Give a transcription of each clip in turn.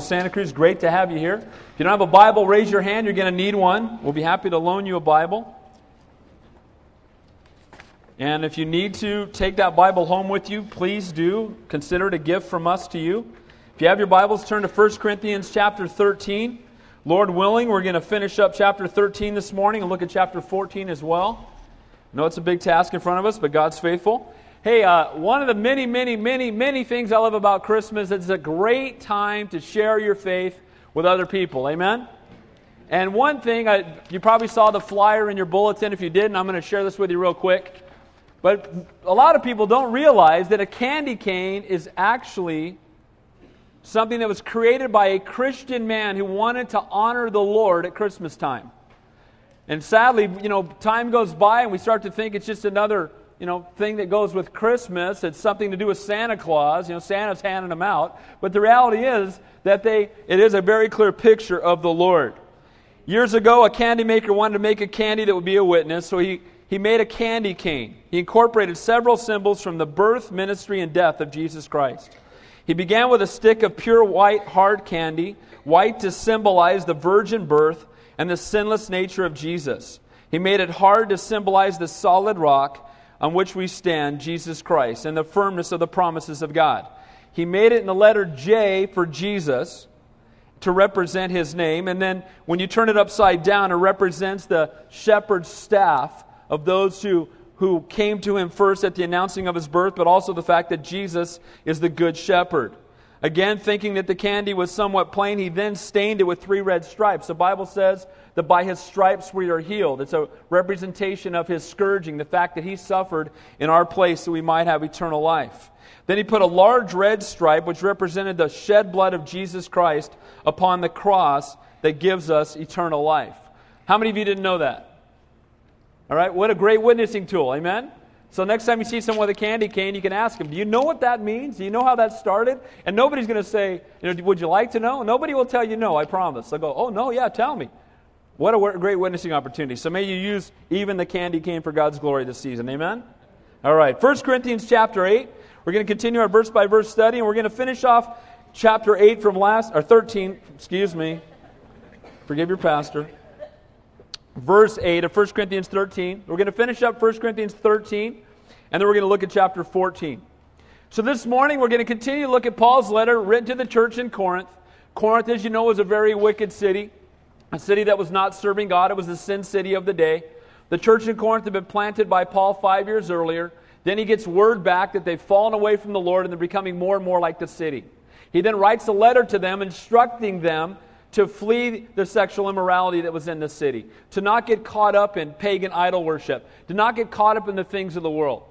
Santa Cruz, great to have you here. If you don't have a Bible, raise your hand. You're going to need one. We'll be happy to loan you a Bible. And if you need to take that Bible home with you, please do. Consider it a gift from us to you. If you have your Bibles, turn to 1 Corinthians chapter 13. Lord willing, we're going to finish up chapter 13 this morning and look at chapter 14 as well. I know it's a big task in front of us, but God's faithful. Hey, uh, one of the many, many, many, many things I love about Christmas is it's a great time to share your faith with other people. Amen? And one thing, I, you probably saw the flyer in your bulletin. If you didn't, I'm going to share this with you real quick. But a lot of people don't realize that a candy cane is actually something that was created by a Christian man who wanted to honor the Lord at Christmas time. And sadly, you know, time goes by and we start to think it's just another you know, thing that goes with Christmas. It's something to do with Santa Claus. You know, Santa's handing them out. But the reality is that they, it is a very clear picture of the Lord. Years ago, a candy maker wanted to make a candy that would be a witness, so he, he made a candy cane. He incorporated several symbols from the birth, ministry, and death of Jesus Christ. He began with a stick of pure white hard candy, white to symbolize the virgin birth and the sinless nature of Jesus. He made it hard to symbolize the solid rock on which we stand, Jesus Christ, and the firmness of the promises of God. He made it in the letter J for Jesus to represent his name. And then when you turn it upside down, it represents the shepherd's staff of those who, who came to him first at the announcing of his birth, but also the fact that Jesus is the good shepherd. Again, thinking that the candy was somewhat plain, he then stained it with three red stripes. The Bible says that by his stripes we are healed. It's a representation of his scourging, the fact that he suffered in our place so we might have eternal life. Then he put a large red stripe, which represented the shed blood of Jesus Christ upon the cross that gives us eternal life. How many of you didn't know that? All right, what a great witnessing tool. Amen? So next time you see someone with a candy cane, you can ask them, Do you know what that means? Do you know how that started? And nobody's going to say, you know, Would you like to know? Nobody will tell you no, I promise. They'll go, Oh, no, yeah, tell me. What a great witnessing opportunity. So may you use even the candy cane for God's glory this season. Amen? All right, 1 Corinthians chapter 8. We're going to continue our verse by verse study, and we're going to finish off chapter 8 from last, or 13, excuse me. Forgive your pastor verse 8 of 1 Corinthians 13. We're going to finish up 1 Corinthians 13, and then we're going to look at chapter 14. So this morning, we're going to continue to look at Paul's letter written to the church in Corinth. Corinth, as you know, was a very wicked city, a city that was not serving God. It was the sin city of the day. The church in Corinth had been planted by Paul five years earlier. Then he gets word back that they've fallen away from the Lord and they're becoming more and more like the city. He then writes a letter to them instructing them to flee the sexual immorality that was in the city, to not get caught up in pagan idol worship, to not get caught up in the things of the world.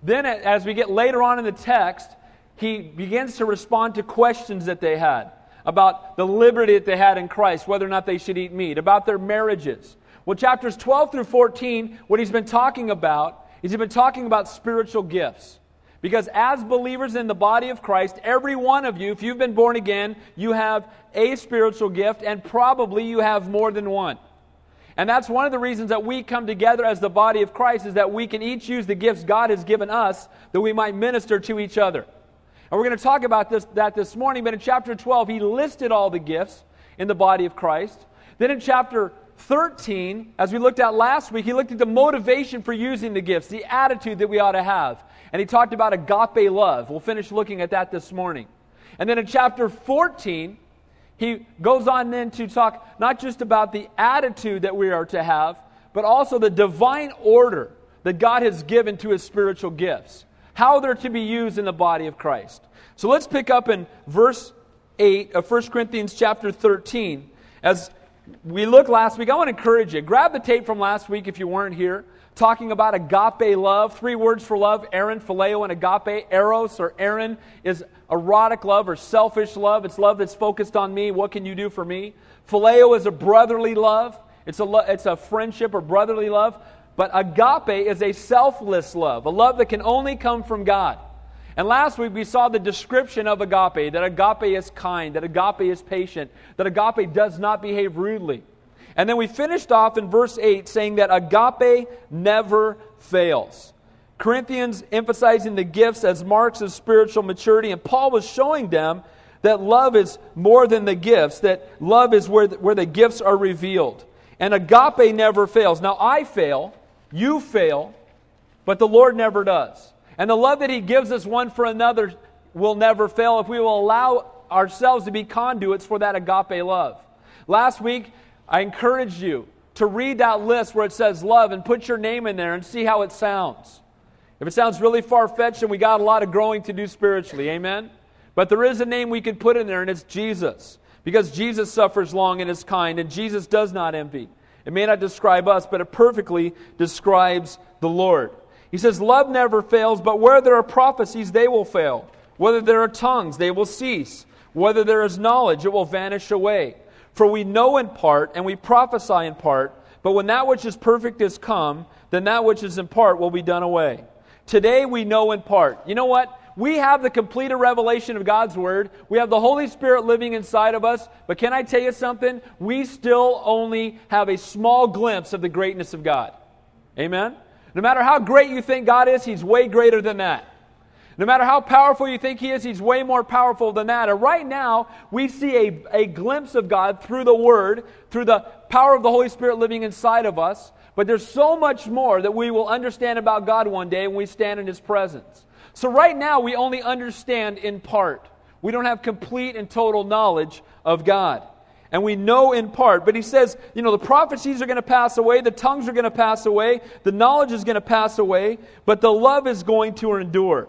Then, as we get later on in the text, he begins to respond to questions that they had about the liberty that they had in Christ, whether or not they should eat meat, about their marriages. Well, chapters 12 through 14, what he's been talking about is he's been talking about spiritual gifts. Because as believers in the body of Christ, every one of you, if you've been born again, you have a spiritual gift, and probably you have more than one. And that's one of the reasons that we come together as the body of Christ is that we can each use the gifts God has given us that we might minister to each other. And we're going to talk about this, that this morning, but in chapter 12, he listed all the gifts in the body of Christ. Then in chapter 13, as we looked at last week, he looked at the motivation for using the gifts, the attitude that we ought to have. And he talked about agape love. We'll finish looking at that this morning. And then in chapter 14, he goes on then to talk not just about the attitude that we are to have, but also the divine order that God has given to his spiritual gifts, how they're to be used in the body of Christ. So let's pick up in verse 8 of 1 Corinthians chapter 13. As we looked last week, I want to encourage you. Grab the tape from last week if you weren't here talking about agape love. Three words for love erin, phileo, and agape. Eros or erin is erotic love or selfish love. It's love that's focused on me. What can you do for me? Phileo is a brotherly love, it's a, lo- it's a friendship or brotherly love. But agape is a selfless love, a love that can only come from God. And last week we saw the description of agape that agape is kind, that agape is patient, that agape does not behave rudely. And then we finished off in verse 8 saying that agape never fails. Corinthians emphasizing the gifts as marks of spiritual maturity, and Paul was showing them that love is more than the gifts, that love is where the, where the gifts are revealed. And agape never fails. Now, I fail, you fail, but the Lord never does. And the love that He gives us one for another will never fail if we will allow ourselves to be conduits for that agape love. Last week, I encouraged you to read that list where it says love and put your name in there and see how it sounds. If it sounds really far fetched, then we got a lot of growing to do spiritually. Amen? But there is a name we could put in there, and it's Jesus. Because Jesus suffers long and is kind, and Jesus does not envy. It may not describe us, but it perfectly describes the Lord. He says, Love never fails, but where there are prophecies, they will fail. Whether there are tongues, they will cease. Whether there is knowledge, it will vanish away. For we know in part, and we prophesy in part, but when that which is perfect is come, then that which is in part will be done away. Today we know in part. You know what? We have the completed revelation of God's Word. We have the Holy Spirit living inside of us. But can I tell you something? We still only have a small glimpse of the greatness of God. Amen? No matter how great you think God is, He's way greater than that. No matter how powerful you think He is, He's way more powerful than that. And right now, we see a, a glimpse of God through the Word, through the power of the Holy Spirit living inside of us. But there's so much more that we will understand about God one day when we stand in His presence. So right now, we only understand in part. We don't have complete and total knowledge of God. And we know in part. But he says, you know, the prophecies are going to pass away, the tongues are going to pass away, the knowledge is going to pass away, but the love is going to endure.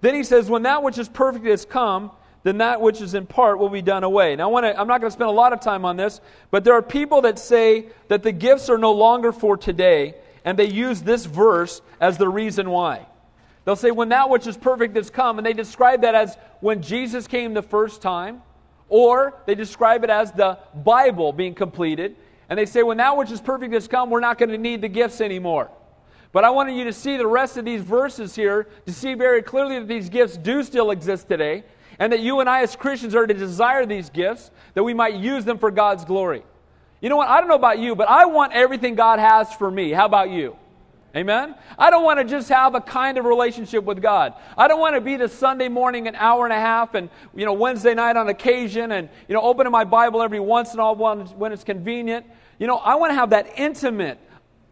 Then he says, when that which is perfect has come, then that which is in part will be done away. Now, I am not going to spend a lot of time on this, but there are people that say that the gifts are no longer for today, and they use this verse as the reason why. They'll say, when that which is perfect has come, and they describe that as when Jesus came the first time, or they describe it as the Bible being completed, and they say, when that which is perfect has come, we're not going to need the gifts anymore. But I wanted you to see the rest of these verses here to see very clearly that these gifts do still exist today, and that you and I as Christians are to desire these gifts, that we might use them for God's glory. You know what? I don't know about you, but I want everything God has for me. How about you? Amen? I don't want to just have a kind of relationship with God. I don't want to be the Sunday morning an hour and a half and, you know, Wednesday night on occasion and, you know, opening my Bible every once in a while when it's convenient. You know, I want to have that intimate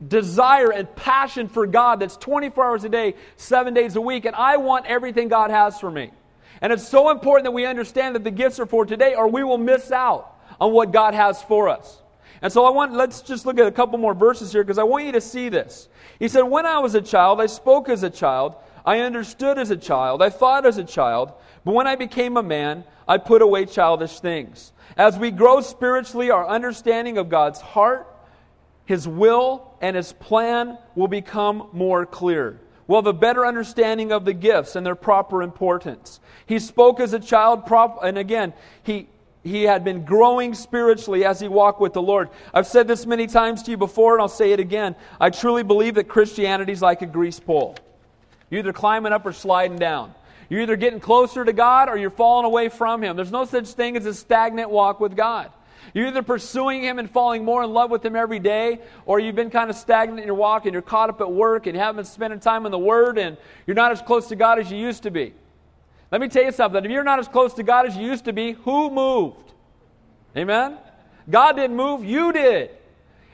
desire and passion for God that's 24 hours a day, seven days a week, and I want everything God has for me. And it's so important that we understand that the gifts are for today or we will miss out on what God has for us. And so I want, let's just look at a couple more verses here because I want you to see this. He said, When I was a child, I spoke as a child, I understood as a child, I thought as a child, but when I became a man, I put away childish things. As we grow spiritually, our understanding of God's heart, His will, and His plan will become more clear. We'll have a better understanding of the gifts and their proper importance. He spoke as a child, and again, he he had been growing spiritually as he walked with the Lord. I've said this many times to you before, and I'll say it again. I truly believe that Christianity is like a grease pole. You're either climbing up or sliding down. You're either getting closer to God or you're falling away from Him. There's no such thing as a stagnant walk with God. You're either pursuing Him and falling more in love with Him every day, or you've been kind of stagnant in your walk and you're caught up at work and you haven't been spending time in the Word and you're not as close to God as you used to be. Let me tell you something. If you're not as close to God as you used to be, who moved? Amen? God didn't move, you did.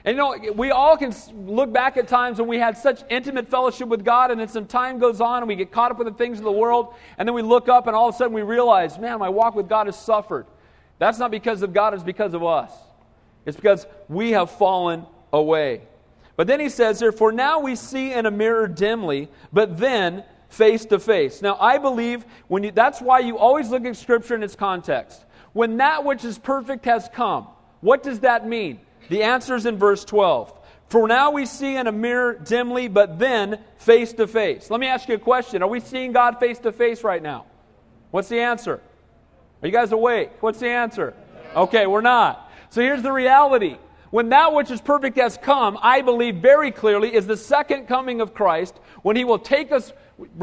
And you know, we all can look back at times when we had such intimate fellowship with God, and then some time goes on and we get caught up with the things of the world, and then we look up and all of a sudden we realize, man, my walk with God has suffered. That's not because of God, it's because of us. It's because we have fallen away. But then he says here, For now we see in a mirror dimly, but then face to face. Now, I believe when you, that's why you always look at Scripture in its context. When that which is perfect has come, what does that mean? The answer is in verse 12. For now we see in a mirror dimly, but then face to face. Let me ask you a question. Are we seeing God face to face right now? What's the answer? Are you guys awake? What's the answer? Okay, we're not. So here's the reality. When that which is perfect has come, I believe very clearly is the second coming of Christ, when he will take us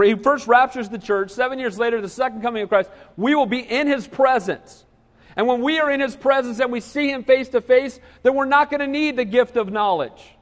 he first raptures the church. Seven years later, the second coming of Christ, we will be in his presence. And when we are in his presence and we see him face to face, then we're not going to need the gift of knowledge.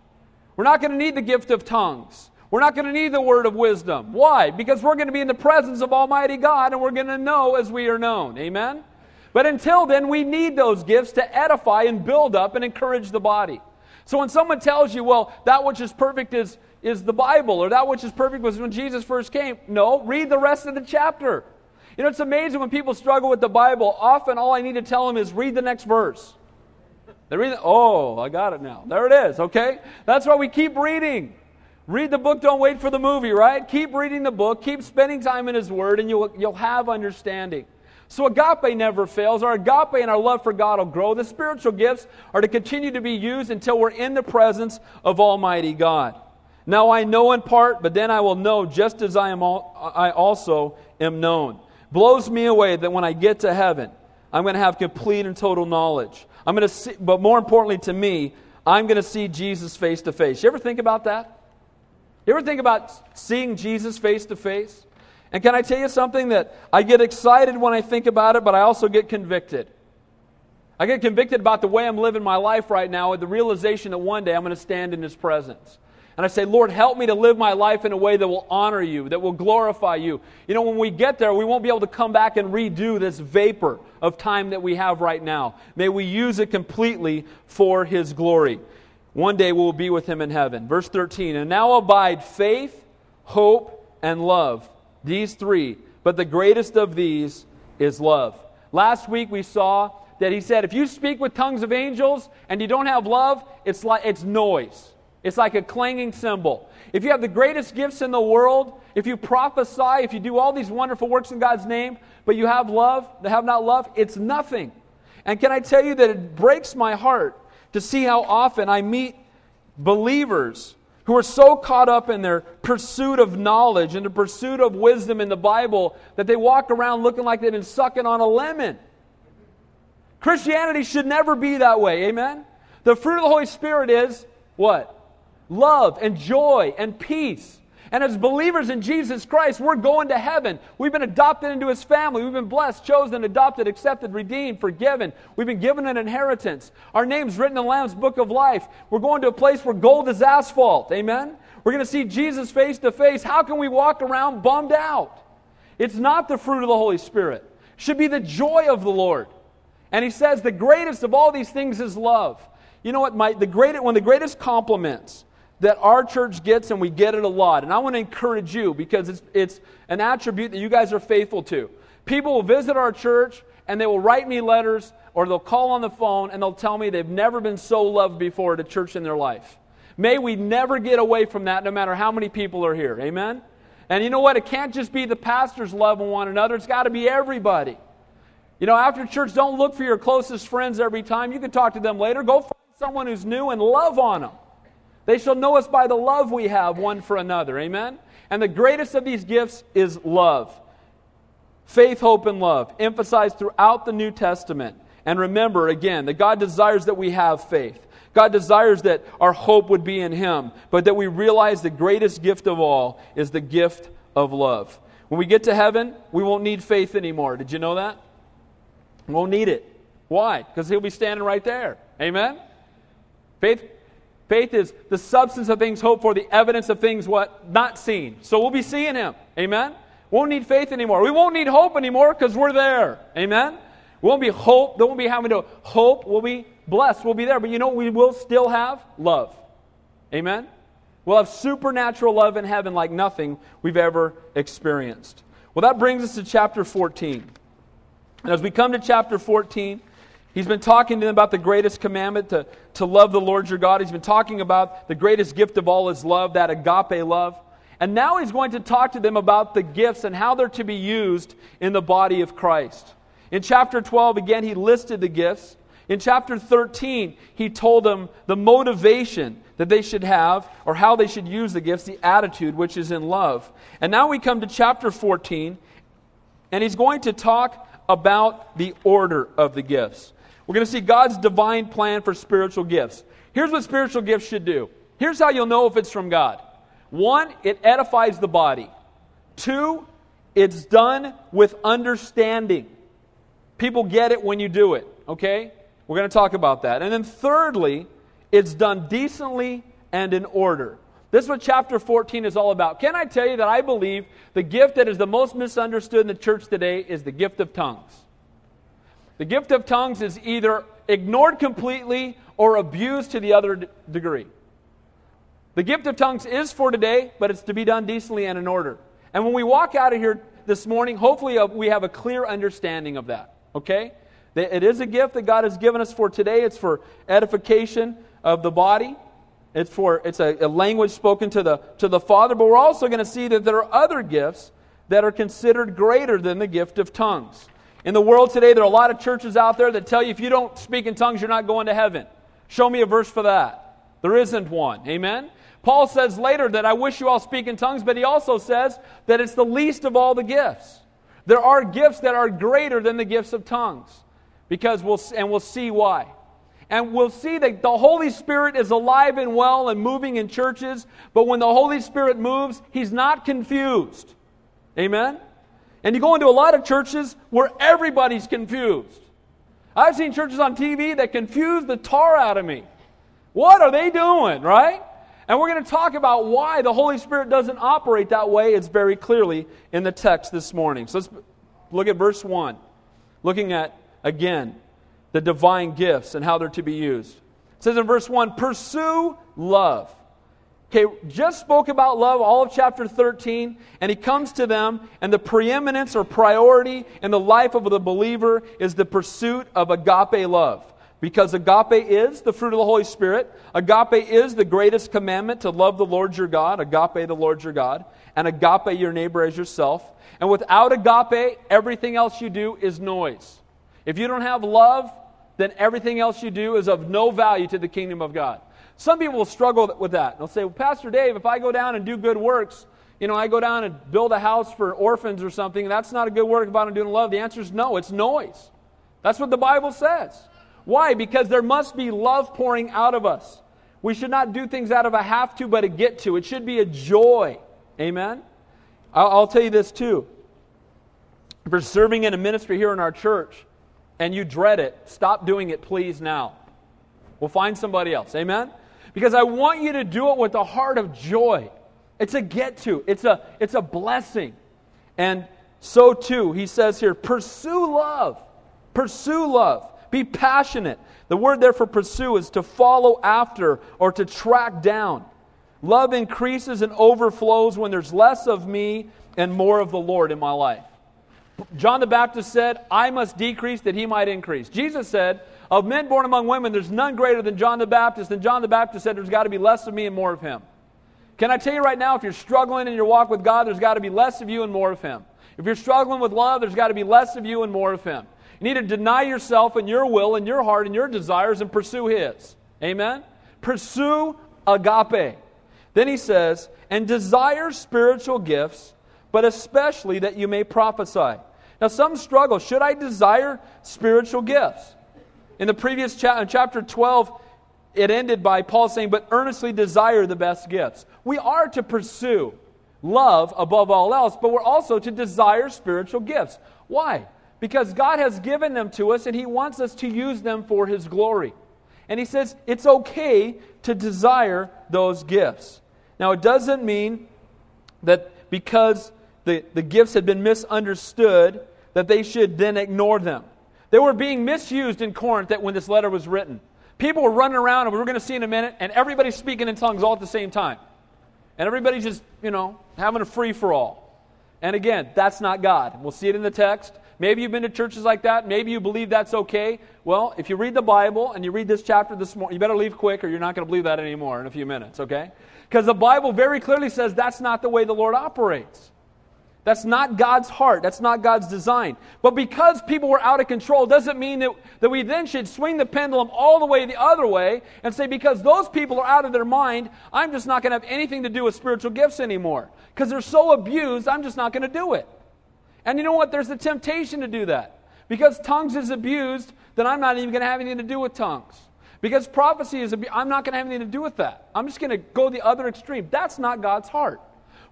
We're not going to need the gift of tongues. We're not going to need the word of wisdom. Why? Because we're going to be in the presence of Almighty God and we're going to know as we are known. Amen? But until then, we need those gifts to edify and build up and encourage the body. So when someone tells you, well, that which is perfect is, is the Bible, or that which is perfect was when Jesus first came, no, read the rest of the chapter. You know, it's amazing when people struggle with the Bible. Often all I need to tell them is read the next verse. They read, oh, I got it now. There it is, okay? That's why we keep reading. Read the book, don't wait for the movie, right? Keep reading the book, keep spending time in His Word, and you'll, you'll have understanding. So agape never fails. Our agape and our love for God will grow. The spiritual gifts are to continue to be used until we're in the presence of Almighty God. Now I know in part, but then I will know just as I am all, I also am known blows me away that when I get to heaven, I'm going to have complete and total knowledge. I'm going to see, but more importantly to me, I'm going to see Jesus face to face. You ever think about that? You ever think about seeing Jesus face to face? And can I tell you something that I get excited when I think about it, but I also get convicted. I get convicted about the way I'm living my life right now with the realization that one day I'm going to stand in His presence. And I say, Lord, help me to live my life in a way that will honor you, that will glorify you. You know, when we get there, we won't be able to come back and redo this vapor of time that we have right now. May we use it completely for His glory. One day we will be with Him in heaven. Verse 13, and now abide faith, hope, and love. These three. But the greatest of these is love. Last week we saw that he said, if you speak with tongues of angels and you don't have love, it's like it's noise. It's like a clanging cymbal. If you have the greatest gifts in the world, if you prophesy, if you do all these wonderful works in God's name, but you have love, that have not love, it's nothing. And can I tell you that it breaks my heart to see how often I meet believers who are so caught up in their pursuit of knowledge and the pursuit of wisdom in the Bible that they walk around looking like they've been sucking on a lemon. Christianity should never be that way, amen? The fruit of the Holy Spirit is what? Love and joy and peace. And as believers in Jesus Christ, we're going to heaven. We've been adopted into his family. We've been blessed, chosen, adopted, accepted, redeemed, forgiven. We've been given an inheritance. Our name's written in the Lamb's book of life. We're going to a place where gold is asphalt. Amen? We're going to see Jesus face to face. How can we walk around bummed out? It's not the fruit of the Holy Spirit. It should be the joy of the Lord. And he says the greatest of all these things is love. You know what? The great, one of the greatest compliments that our church gets, and we get it a lot. And I want to encourage you because it's, it's an attribute that you guys are faithful to. People will visit our church and they will write me letters or they'll call on the phone and they'll tell me they've never been so loved before at a church in their life. May we never get away from that no matter how many people are here. Amen? And you know what? It can't just be the pastors loving one another, it's got to be everybody. You know, after church, don't look for your closest friends every time. You can talk to them later. Go find someone who's new and love on them. They shall know us by the love we have one for another. Amen? And the greatest of these gifts is love. Faith, hope, and love, emphasized throughout the New Testament. And remember, again, that God desires that we have faith. God desires that our hope would be in Him, but that we realize the greatest gift of all is the gift of love. When we get to heaven, we won't need faith anymore. Did you know that? We won't need it. Why? Because He'll be standing right there. Amen? Faith Faith is the substance of things hoped for, the evidence of things what not seen. So we'll be seeing him. Amen. We won't need faith anymore. We won't need hope anymore because we're there. Amen. We won't be hope. There won't be having to hope. We'll be blessed. We'll be there. But you know we will still have? Love. Amen. We'll have supernatural love in heaven like nothing we've ever experienced. Well, that brings us to chapter 14. And as we come to chapter 14, He's been talking to them about the greatest commandment to, to love the Lord your God. He's been talking about the greatest gift of all is love, that agape love. And now he's going to talk to them about the gifts and how they're to be used in the body of Christ. In chapter 12, again, he listed the gifts. In chapter 13, he told them the motivation that they should have or how they should use the gifts, the attitude, which is in love. And now we come to chapter 14, and he's going to talk about the order of the gifts. We're going to see God's divine plan for spiritual gifts. Here's what spiritual gifts should do. Here's how you'll know if it's from God. One, it edifies the body. Two, it's done with understanding. People get it when you do it, okay? We're going to talk about that. And then thirdly, it's done decently and in order. This is what chapter 14 is all about. Can I tell you that I believe the gift that is the most misunderstood in the church today is the gift of tongues? The gift of tongues is either ignored completely or abused to the other d- degree. The gift of tongues is for today, but it's to be done decently and in order. And when we walk out of here this morning, hopefully uh, we have a clear understanding of that. Okay? It is a gift that God has given us for today. It's for edification of the body. It's for it's a, a language spoken to the to the Father, but we're also going to see that there are other gifts that are considered greater than the gift of tongues. In the world today, there are a lot of churches out there that tell you if you don't speak in tongues, you're not going to heaven. Show me a verse for that. There isn't one. Amen? Paul says later that I wish you all speak in tongues, but he also says that it's the least of all the gifts. There are gifts that are greater than the gifts of tongues. Because we'll and we'll see why. And we'll see that the Holy Spirit is alive and well and moving in churches, but when the Holy Spirit moves, he's not confused. Amen? And you go into a lot of churches where everybody's confused. I've seen churches on TV that confuse the tar out of me. What are they doing, right? And we're going to talk about why the Holy Spirit doesn't operate that way. It's very clearly in the text this morning. So let's look at verse 1. Looking at, again, the divine gifts and how they're to be used. It says in verse 1 Pursue love Okay, just spoke about love all of chapter 13, and he comes to them, and the preeminence or priority in the life of the believer is the pursuit of agape love. Because agape is the fruit of the Holy Spirit. Agape is the greatest commandment to love the Lord your God, agape the Lord your God, and agape your neighbor as yourself. And without agape, everything else you do is noise. If you don't have love, then everything else you do is of no value to the kingdom of God. Some people will struggle with that. They'll say, well, Pastor Dave, if I go down and do good works, you know, I go down and build a house for orphans or something, that's not a good work I'm doing love. The answer is no, it's noise. That's what the Bible says. Why? Because there must be love pouring out of us. We should not do things out of a have to, but a get to. It should be a joy. Amen? I'll tell you this too. If you're serving in a ministry here in our church and you dread it, stop doing it, please, now. We'll find somebody else. Amen? Because I want you to do it with a heart of joy. It's a get to, it's a, it's a blessing. And so too, he says here, pursue love. Pursue love. Be passionate. The word there for pursue is to follow after or to track down. Love increases and overflows when there's less of me and more of the Lord in my life. John the Baptist said, I must decrease that he might increase. Jesus said, of men born among women, there's none greater than John the Baptist. And John the Baptist said, There's got to be less of me and more of him. Can I tell you right now, if you're struggling in your walk with God, there's got to be less of you and more of him. If you're struggling with love, there's got to be less of you and more of him. You need to deny yourself and your will and your heart and your desires and pursue his. Amen? Pursue agape. Then he says, and desire spiritual gifts, but especially that you may prophesy. Now, some struggle. Should I desire spiritual gifts? In the previous cha- chapter 12, it ended by Paul saying, But earnestly desire the best gifts. We are to pursue love above all else, but we're also to desire spiritual gifts. Why? Because God has given them to us and He wants us to use them for His glory. And He says it's okay to desire those gifts. Now, it doesn't mean that because the, the gifts had been misunderstood, that they should then ignore them. They were being misused in Corinth that when this letter was written. People were running around, and we're going to see in a minute, and everybody's speaking in tongues all at the same time. And everybody's just, you know, having a free for all. And again, that's not God. We'll see it in the text. Maybe you've been to churches like that. Maybe you believe that's okay. Well, if you read the Bible and you read this chapter this morning, you better leave quick or you're not going to believe that anymore in a few minutes, okay? Because the Bible very clearly says that's not the way the Lord operates. That's not God's heart. That's not God's design. But because people were out of control doesn't mean that, that we then should swing the pendulum all the way the other way and say, because those people are out of their mind, I'm just not going to have anything to do with spiritual gifts anymore. Because they're so abused, I'm just not going to do it. And you know what? There's a temptation to do that. Because tongues is abused, then I'm not even going to have anything to do with tongues. Because prophecy is abused, I'm not going to have anything to do with that. I'm just going to go the other extreme. That's not God's heart.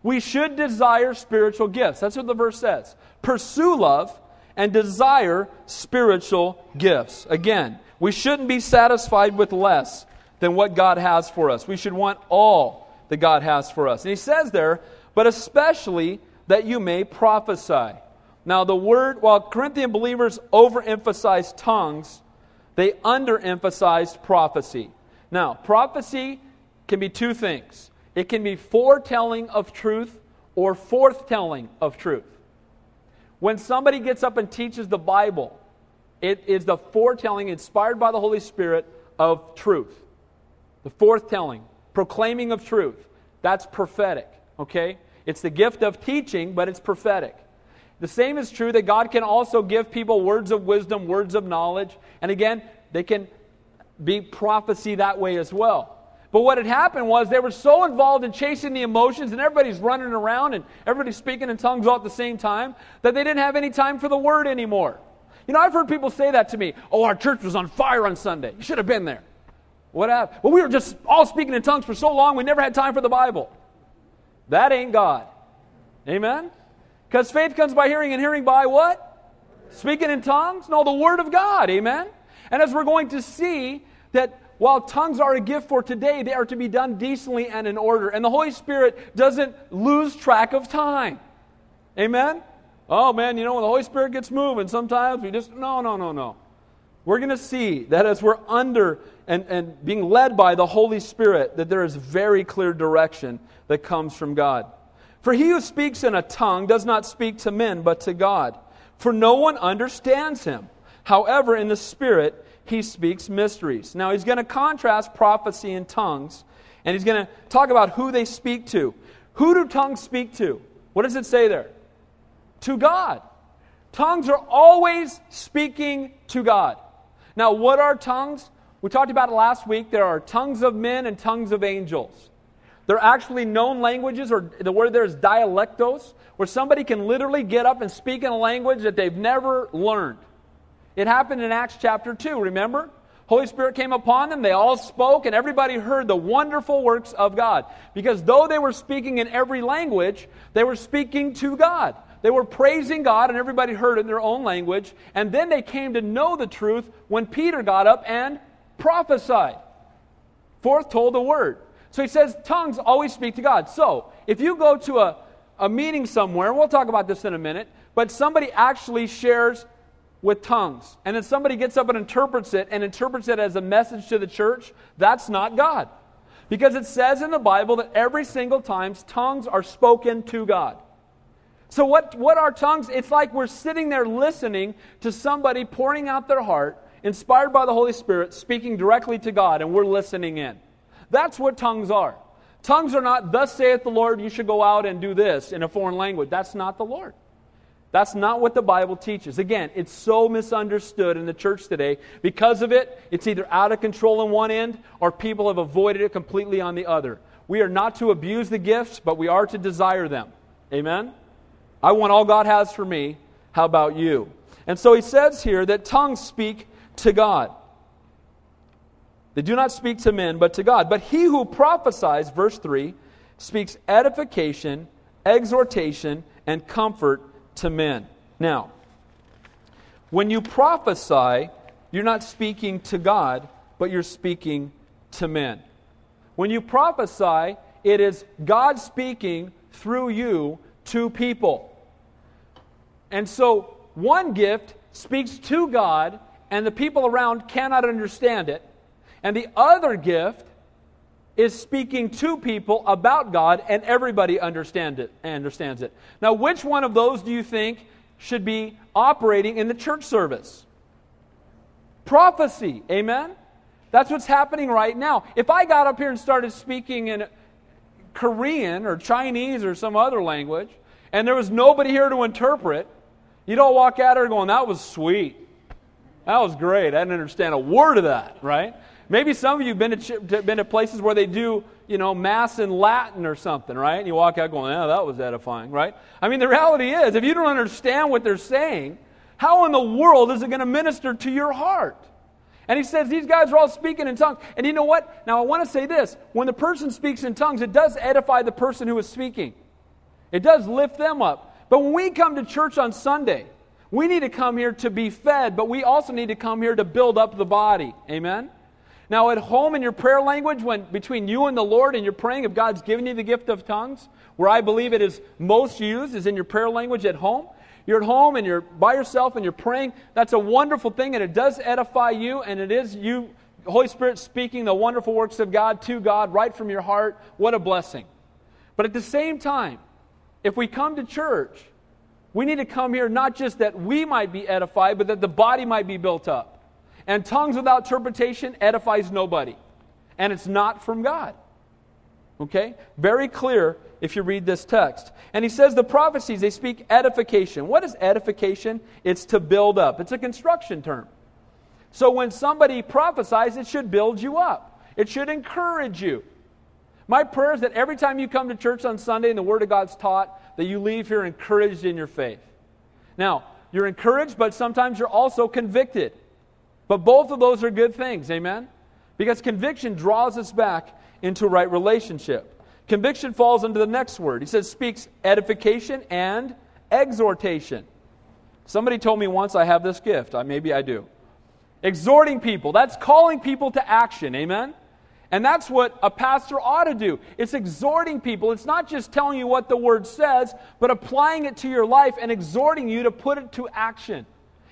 We should desire spiritual gifts. That's what the verse says. Pursue love and desire spiritual gifts. Again, we shouldn't be satisfied with less than what God has for us. We should want all that God has for us. And he says there, but especially that you may prophesy. Now, the word, while Corinthian believers overemphasized tongues, they underemphasized prophecy. Now, prophecy can be two things it can be foretelling of truth or forthtelling of truth. When somebody gets up and teaches the Bible, it is the foretelling inspired by the Holy Spirit of truth. The forthtelling, proclaiming of truth. That's prophetic, okay? It's the gift of teaching, but it's prophetic. The same is true that God can also give people words of wisdom, words of knowledge. And again, they can be prophecy that way as well. But what had happened was they were so involved in chasing the emotions and everybody's running around and everybody's speaking in tongues all at the same time that they didn't have any time for the word anymore. You know, I've heard people say that to me. Oh, our church was on fire on Sunday. You should have been there. What happened? Well, we were just all speaking in tongues for so long, we never had time for the Bible. That ain't God. Amen? Because faith comes by hearing, and hearing by what? Speaking in tongues? No, the Word of God. Amen? And as we're going to see, that while tongues are a gift for today, they are to be done decently and in order. And the Holy Spirit doesn't lose track of time. Amen? Oh man, you know, when the Holy Spirit gets moving, sometimes we just, no, no, no, no. We're going to see that as we're under and, and being led by the Holy Spirit, that there is very clear direction that comes from God. For he who speaks in a tongue does not speak to men, but to God. For no one understands him. However, in the Spirit, he speaks mysteries. Now, he's going to contrast prophecy and tongues, and he's going to talk about who they speak to. Who do tongues speak to? What does it say there? To God. Tongues are always speaking to God. Now, what are tongues? We talked about it last week. There are tongues of men and tongues of angels. They're actually known languages, or the word there is dialectos, where somebody can literally get up and speak in a language that they've never learned. It happened in Acts chapter 2, remember? Holy Spirit came upon them, they all spoke, and everybody heard the wonderful works of God. Because though they were speaking in every language, they were speaking to God. They were praising God, and everybody heard it in their own language. And then they came to know the truth when Peter got up and prophesied. Forth told the word. So he says tongues always speak to God. So if you go to a, a meeting somewhere, we'll talk about this in a minute, but somebody actually shares with tongues, and then somebody gets up and interprets it and interprets it as a message to the church, that's not God. Because it says in the Bible that every single time tongues are spoken to God. So, what, what are tongues? It's like we're sitting there listening to somebody pouring out their heart, inspired by the Holy Spirit, speaking directly to God, and we're listening in. That's what tongues are. Tongues are not, thus saith the Lord, you should go out and do this in a foreign language. That's not the Lord. That's not what the Bible teaches. Again, it's so misunderstood in the church today. Because of it, it's either out of control on one end or people have avoided it completely on the other. We are not to abuse the gifts, but we are to desire them. Amen? I want all God has for me. How about you? And so he says here that tongues speak to God. They do not speak to men, but to God. But he who prophesies, verse 3, speaks edification, exhortation, and comfort to men. Now, when you prophesy, you're not speaking to God, but you're speaking to men. When you prophesy, it is God speaking through you to people. And so, one gift speaks to God, and the people around cannot understand it. And the other gift is speaking to people about God, and everybody understand it, understands it. Now, which one of those do you think should be operating in the church service? Prophecy, amen? That's what's happening right now. If I got up here and started speaking in Korean or Chinese or some other language, and there was nobody here to interpret, you'd all walk out here going, That was sweet. That was great. I didn't understand a word of that, right? Maybe some of you have been to, been to places where they do, you know, Mass in Latin or something, right? And you walk out going, oh, that was edifying, right? I mean, the reality is, if you don't understand what they're saying, how in the world is it going to minister to your heart? And he says these guys are all speaking in tongues. And you know what? Now, I want to say this. When the person speaks in tongues, it does edify the person who is speaking, it does lift them up. But when we come to church on Sunday, we need to come here to be fed, but we also need to come here to build up the body. Amen? Now, at home in your prayer language, when between you and the Lord and you're praying, if God's given you the gift of tongues, where I believe it is most used is in your prayer language at home, you're at home and you're by yourself and you're praying, that's a wonderful thing and it does edify you and it is you, Holy Spirit, speaking the wonderful works of God to God right from your heart. What a blessing. But at the same time, if we come to church, we need to come here not just that we might be edified, but that the body might be built up. And tongues without interpretation edifies nobody. And it's not from God. Okay? Very clear if you read this text. And he says the prophecies, they speak edification. What is edification? It's to build up, it's a construction term. So when somebody prophesies, it should build you up, it should encourage you. My prayer is that every time you come to church on Sunday and the Word of God's taught, that you leave here encouraged in your faith. Now, you're encouraged, but sometimes you're also convicted. But both of those are good things, amen? Because conviction draws us back into right relationship. Conviction falls into the next word. He says, speaks edification and exhortation. Somebody told me once I have this gift. I, Maybe I do. Exhorting people. That's calling people to action. Amen? And that's what a pastor ought to do. It's exhorting people. It's not just telling you what the word says, but applying it to your life and exhorting you to put it to action.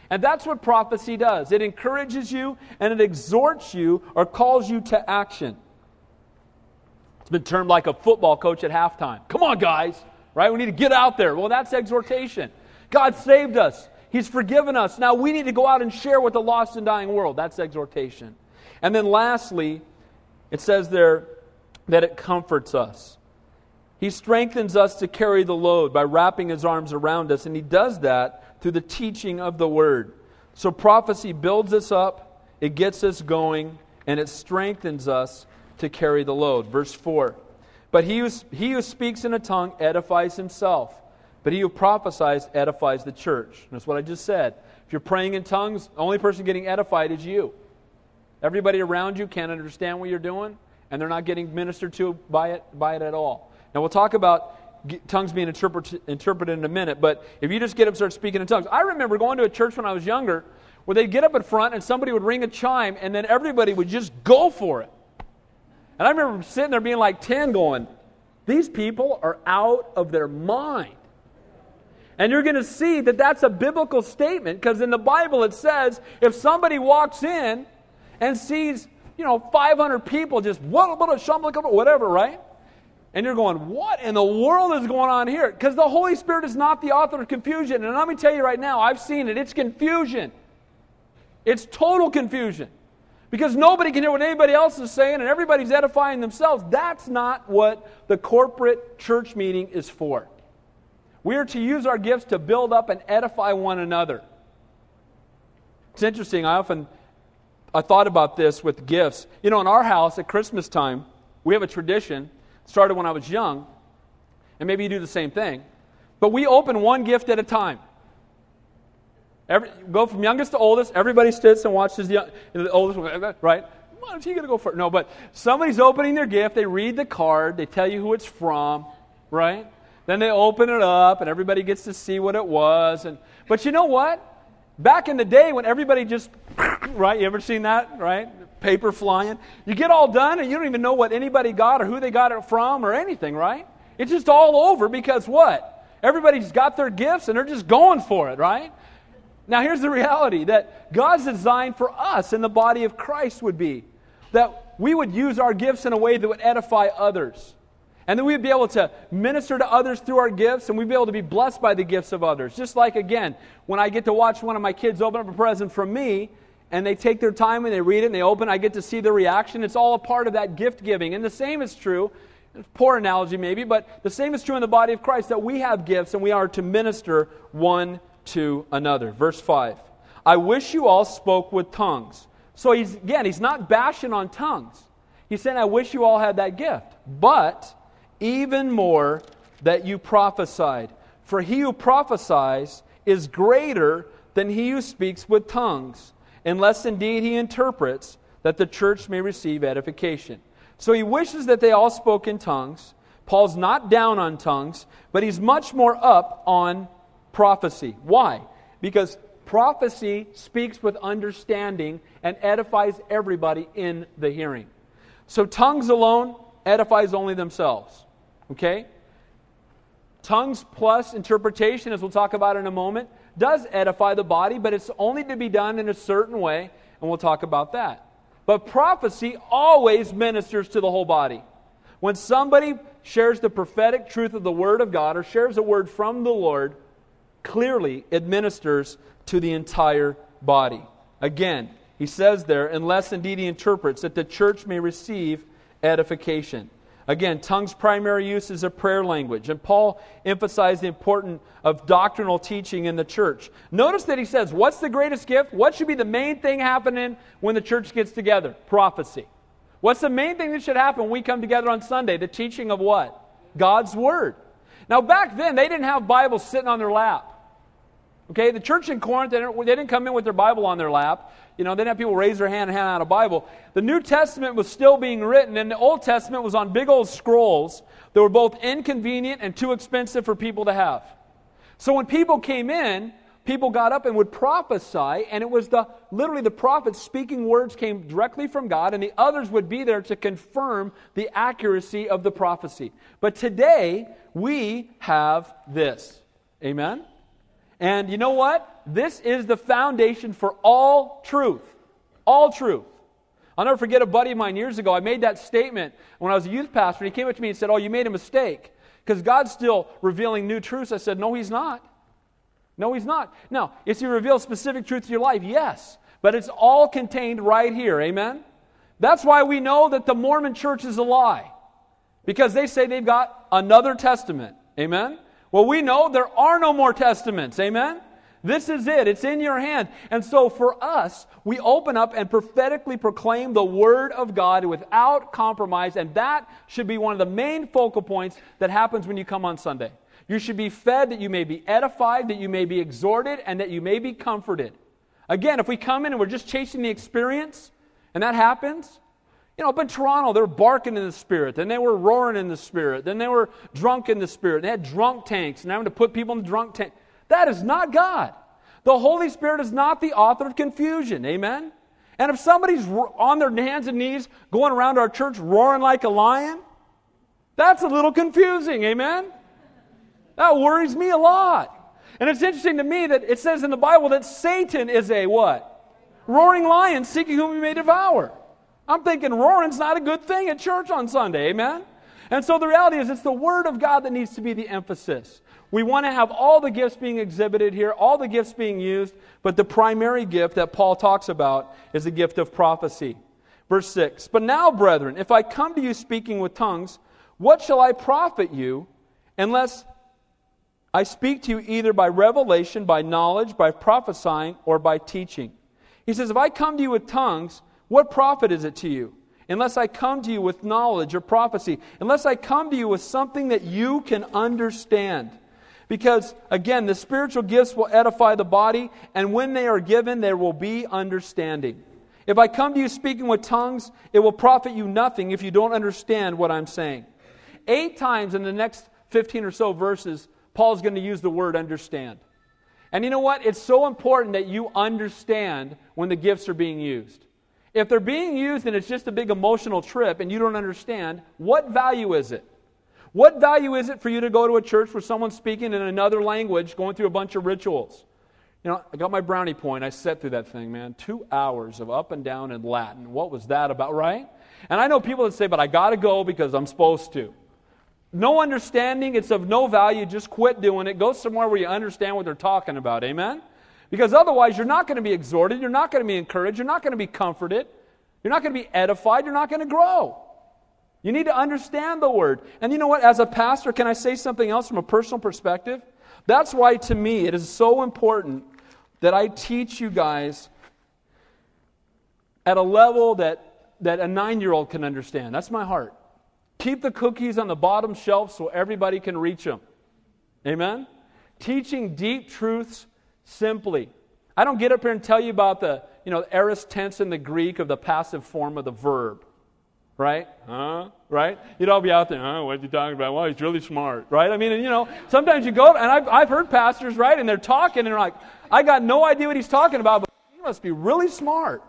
And that's what prophecy does it encourages you and it exhorts you or calls you to action. It's been termed like a football coach at halftime. Come on, guys, right? We need to get out there. Well, that's exhortation. God saved us, He's forgiven us. Now we need to go out and share with the lost and dying world. That's exhortation. And then lastly, it says there that it comforts us. He strengthens us to carry the load by wrapping his arms around us, and he does that through the teaching of the word. So prophecy builds us up, it gets us going, and it strengthens us to carry the load. Verse 4. But he who, he who speaks in a tongue edifies himself, but he who prophesies edifies the church. That's what I just said. If you're praying in tongues, the only person getting edified is you. Everybody around you can't understand what you're doing, and they're not getting ministered to by it, by it at all. Now, we'll talk about tongues being interpret, interpreted in a minute, but if you just get up and start speaking in tongues, I remember going to a church when I was younger where they'd get up in front and somebody would ring a chime, and then everybody would just go for it. And I remember sitting there being like 10 going, these people are out of their mind. And you're going to see that that's a biblical statement because in the Bible it says if somebody walks in and sees, you know, 500 people just whatever, right? And you're going, what in the world is going on here? Because the Holy Spirit is not the author of confusion. And let me tell you right now, I've seen it. It's confusion. It's total confusion. Because nobody can hear what anybody else is saying and everybody's edifying themselves. That's not what the corporate church meeting is for. We are to use our gifts to build up and edify one another. It's interesting. I often I thought about this with gifts. You know, in our house at Christmas time, we have a tradition. Started when I was young, and maybe you do the same thing. But we open one gift at a time. Every, go from youngest to oldest. Everybody sits and watches the, the oldest one, right? Why don't you going to go first? No, but somebody's opening their gift. They read the card. They tell you who it's from, right? Then they open it up, and everybody gets to see what it was. And but you know what? Back in the day when everybody just right, you ever seen that? Right, paper flying. You get all done, and you don't even know what anybody got or who they got it from or anything. Right? It's just all over because what? Everybody's got their gifts and they're just going for it. Right? Now, here's the reality that God's design for us in the body of Christ would be that we would use our gifts in a way that would edify others. And that we'd be able to minister to others through our gifts, and we'd be able to be blessed by the gifts of others. Just like, again, when I get to watch one of my kids open up a present from me, and they take their time and they read it and they open, I get to see the reaction. It's all a part of that gift giving. And the same is true, poor analogy maybe, but the same is true in the body of Christ that we have gifts and we are to minister one to another. Verse 5 I wish you all spoke with tongues. So he's, again, he's not bashing on tongues. He's saying, I wish you all had that gift. But even more that you prophesied. For he who prophesies is greater than he who speaks with tongues, unless indeed he interprets, that the church may receive edification. So he wishes that they all spoke in tongues. Paul's not down on tongues, but he's much more up on prophecy. Why? Because prophecy speaks with understanding and edifies everybody in the hearing. So tongues alone edifies only themselves. Okay? Tongues plus interpretation, as we'll talk about in a moment, does edify the body, but it's only to be done in a certain way, and we'll talk about that. But prophecy always ministers to the whole body. When somebody shares the prophetic truth of the Word of God or shares a word from the Lord, clearly it ministers to the entire body. Again, he says there, unless indeed he interprets, that the church may receive edification. Again, tongue's primary use is a prayer language. And Paul emphasized the importance of doctrinal teaching in the church. Notice that he says, What's the greatest gift? What should be the main thing happening when the church gets together? Prophecy. What's the main thing that should happen when we come together on Sunday? The teaching of what? God's Word. Now, back then, they didn't have Bibles sitting on their lap. Okay, the church in Corinth, they didn't come in with their Bible on their lap. You know, they didn't have people raise their hand and hand out a Bible. The New Testament was still being written, and the Old Testament was on big old scrolls that were both inconvenient and too expensive for people to have. So when people came in, people got up and would prophesy, and it was the literally the prophets speaking words came directly from God, and the others would be there to confirm the accuracy of the prophecy. But today, we have this. Amen? And you know what? This is the foundation for all truth. All truth. I'll never forget a buddy of mine years ago. I made that statement when I was a youth pastor, and he came up to me and said, Oh, you made a mistake because God's still revealing new truths. I said, No, He's not. No, He's not. Now, is He reveal specific truth to your life? Yes. But it's all contained right here. Amen? That's why we know that the Mormon church is a lie because they say they've got another testament. Amen? Well, we know there are no more testaments. Amen? This is it. It's in your hand. And so for us, we open up and prophetically proclaim the Word of God without compromise. And that should be one of the main focal points that happens when you come on Sunday. You should be fed that you may be edified, that you may be exhorted, and that you may be comforted. Again, if we come in and we're just chasing the experience, and that happens, you know, up in Toronto, they were barking in the spirit, then they were roaring in the spirit, then they were drunk in the spirit. They had drunk tanks and having to put people in the drunk tank. That is not God. The Holy Spirit is not the author of confusion. Amen? And if somebody's on their hands and knees going around our church roaring like a lion, that's a little confusing. Amen? That worries me a lot. And it's interesting to me that it says in the Bible that Satan is a what? Roaring lion seeking whom he may devour. I'm thinking roaring's not a good thing at church on Sunday, amen? And so the reality is, it's the Word of God that needs to be the emphasis. We want to have all the gifts being exhibited here, all the gifts being used, but the primary gift that Paul talks about is the gift of prophecy. Verse 6 But now, brethren, if I come to you speaking with tongues, what shall I profit you unless I speak to you either by revelation, by knowledge, by prophesying, or by teaching? He says, If I come to you with tongues, what profit is it to you? Unless I come to you with knowledge or prophecy, unless I come to you with something that you can understand. Because, again, the spiritual gifts will edify the body, and when they are given, there will be understanding. If I come to you speaking with tongues, it will profit you nothing if you don't understand what I'm saying. Eight times in the next 15 or so verses, Paul's going to use the word understand. And you know what? It's so important that you understand when the gifts are being used. If they're being used and it's just a big emotional trip and you don't understand, what value is it? What value is it for you to go to a church where someone's speaking in another language, going through a bunch of rituals? You know, I got my brownie point. I sat through that thing, man. Two hours of up and down in Latin. What was that about, right? And I know people that say, but I got to go because I'm supposed to. No understanding, it's of no value. Just quit doing it. Go somewhere where you understand what they're talking about. Amen? Because otherwise, you're not going to be exhorted, you're not going to be encouraged, you're not going to be comforted, you're not going to be edified, you're not going to grow. You need to understand the word. And you know what? As a pastor, can I say something else from a personal perspective? That's why, to me, it is so important that I teach you guys at a level that, that a nine year old can understand. That's my heart. Keep the cookies on the bottom shelf so everybody can reach them. Amen? Teaching deep truths simply. I don't get up here and tell you about the, you know, aorist tense in the Greek of the passive form of the verb. Right? Huh? Right? You'd all be out there, huh? What are you talking about? Well, he's really smart. Right? I mean, and, you know, sometimes you go, and I've, I've heard pastors, right? And they're talking, and they're like, I got no idea what he's talking about, but he must be really smart.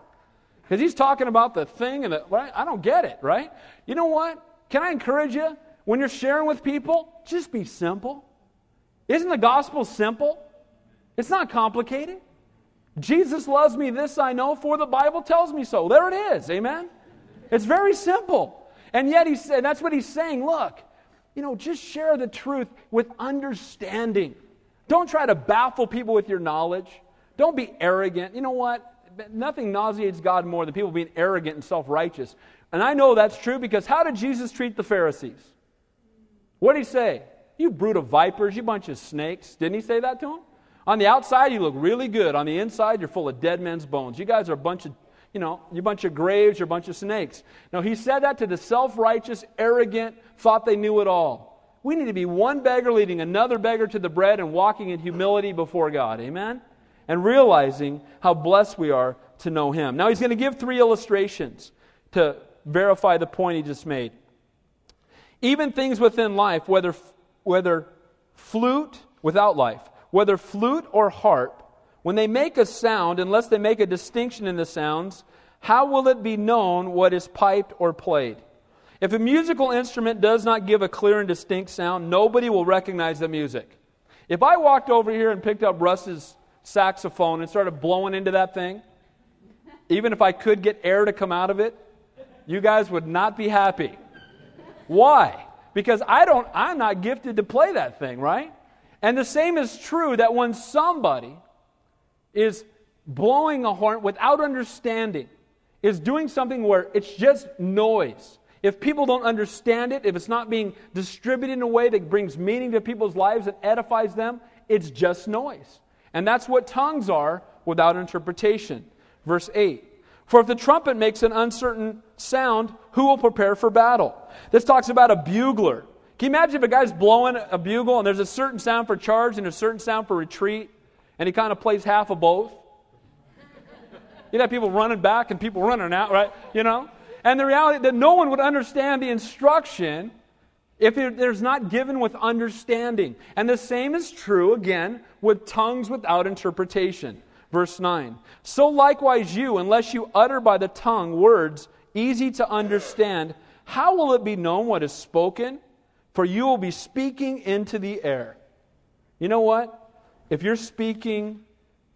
Because he's talking about the thing, and the, right? I don't get it, right? You know what? Can I encourage you? When you're sharing with people, just be simple. Isn't the gospel simple? It's not complicated. Jesus loves me, this I know, for the Bible tells me so. There it is. Amen? It's very simple. And yet, he said, that's what he's saying. Look, you know, just share the truth with understanding. Don't try to baffle people with your knowledge. Don't be arrogant. You know what? Nothing nauseates God more than people being arrogant and self righteous. And I know that's true because how did Jesus treat the Pharisees? What did he say? You brood of vipers, you bunch of snakes. Didn't he say that to them? On the outside, you look really good. On the inside, you're full of dead men's bones. You guys are a bunch of, you know, you're a bunch of graves, you're a bunch of snakes. Now, he said that to the self righteous, arrogant, thought they knew it all. We need to be one beggar leading another beggar to the bread and walking in humility before God. Amen? And realizing how blessed we are to know Him. Now, he's going to give three illustrations to verify the point he just made. Even things within life, whether, whether flute without life, whether flute or harp, when they make a sound, unless they make a distinction in the sounds, how will it be known what is piped or played? If a musical instrument does not give a clear and distinct sound, nobody will recognize the music. If I walked over here and picked up Russ's saxophone and started blowing into that thing, even if I could get air to come out of it, you guys would not be happy. Why? Because I don't I'm not gifted to play that thing, right? And the same is true that when somebody is blowing a horn without understanding, is doing something where it's just noise. If people don't understand it, if it's not being distributed in a way that brings meaning to people's lives and edifies them, it's just noise. And that's what tongues are without interpretation. Verse 8 For if the trumpet makes an uncertain sound, who will prepare for battle? This talks about a bugler. Can you imagine if a guy's blowing a bugle and there's a certain sound for charge and a certain sound for retreat, and he kind of plays half of both? You'd have people running back and people running out, right? You know? And the reality that no one would understand the instruction if there's not given with understanding. And the same is true, again, with tongues without interpretation. Verse 9. So likewise, you, unless you utter by the tongue words easy to understand, how will it be known what is spoken? for you will be speaking into the air. You know what? If you're speaking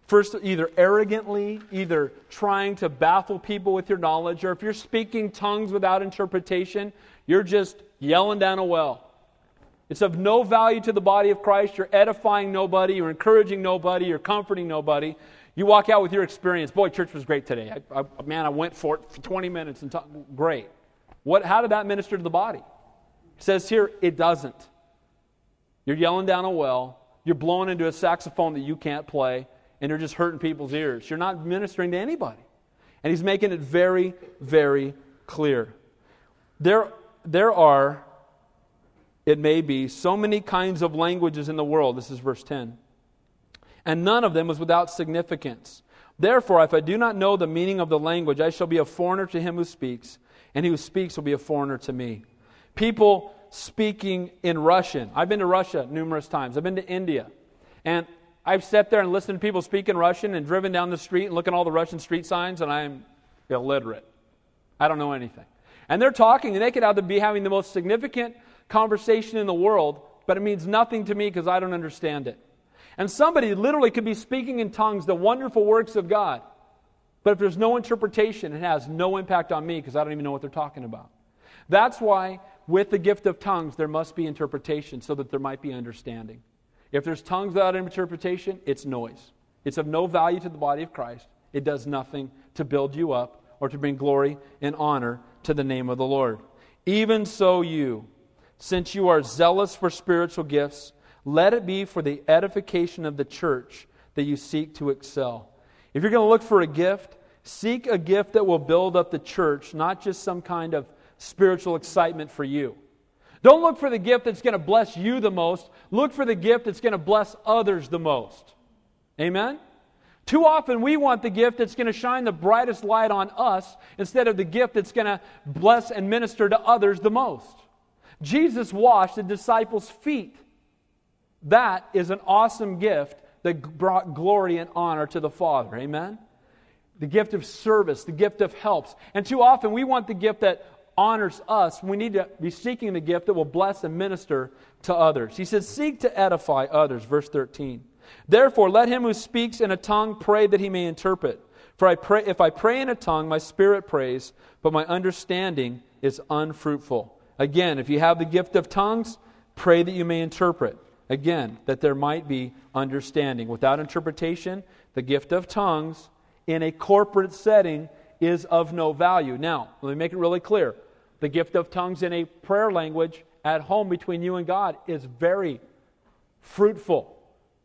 first either arrogantly, either trying to baffle people with your knowledge, or if you're speaking tongues without interpretation, you're just yelling down a well. It's of no value to the body of Christ. You're edifying nobody, you're encouraging nobody, you're comforting nobody. You walk out with your experience. Boy, church was great today. I, I, man, I went for it for 20 minutes and talk, great. What, how did that minister to the body? It says here, it doesn't. You're yelling down a well, you're blowing into a saxophone that you can't play, and you're just hurting people's ears. You're not ministering to anybody. And he's making it very, very clear. There, there are, it may be, so many kinds of languages in the world. This is verse 10. And none of them is without significance. Therefore, if I do not know the meaning of the language, I shall be a foreigner to him who speaks, and he who speaks will be a foreigner to me people speaking in Russian. I've been to Russia numerous times, I've been to India. And I've sat there and listened to people speak in Russian and driven down the street and looking at all the Russian street signs, and I'm illiterate. I don't know anything. And they're talking, and they could either be having the most significant conversation in the world, but it means nothing to me because I don't understand it. And somebody literally could be speaking in tongues the wonderful works of God, but if there's no interpretation, it has no impact on me because I don't even know what they're talking about. That's why with the gift of tongues, there must be interpretation so that there might be understanding. If there's tongues without interpretation, it's noise. It's of no value to the body of Christ. It does nothing to build you up or to bring glory and honor to the name of the Lord. Even so, you, since you are zealous for spiritual gifts, let it be for the edification of the church that you seek to excel. If you're going to look for a gift, seek a gift that will build up the church, not just some kind of spiritual excitement for you. Don't look for the gift that's going to bless you the most. Look for the gift that's going to bless others the most. Amen? Too often we want the gift that's going to shine the brightest light on us instead of the gift that's going to bless and minister to others the most. Jesus washed the disciples' feet. That is an awesome gift that brought glory and honor to the Father. Amen? The gift of service, the gift of helps. And too often we want the gift that honors us, we need to be seeking the gift that will bless and minister to others. He says, Seek to edify others, verse 13. Therefore, let him who speaks in a tongue pray that he may interpret. For I pray, if I pray in a tongue, my spirit prays, but my understanding is unfruitful. Again, if you have the gift of tongues, pray that you may interpret. Again, that there might be understanding. Without interpretation, the gift of tongues in a corporate setting is of no value. Now, let me make it really clear. The gift of tongues in a prayer language at home between you and God is very fruitful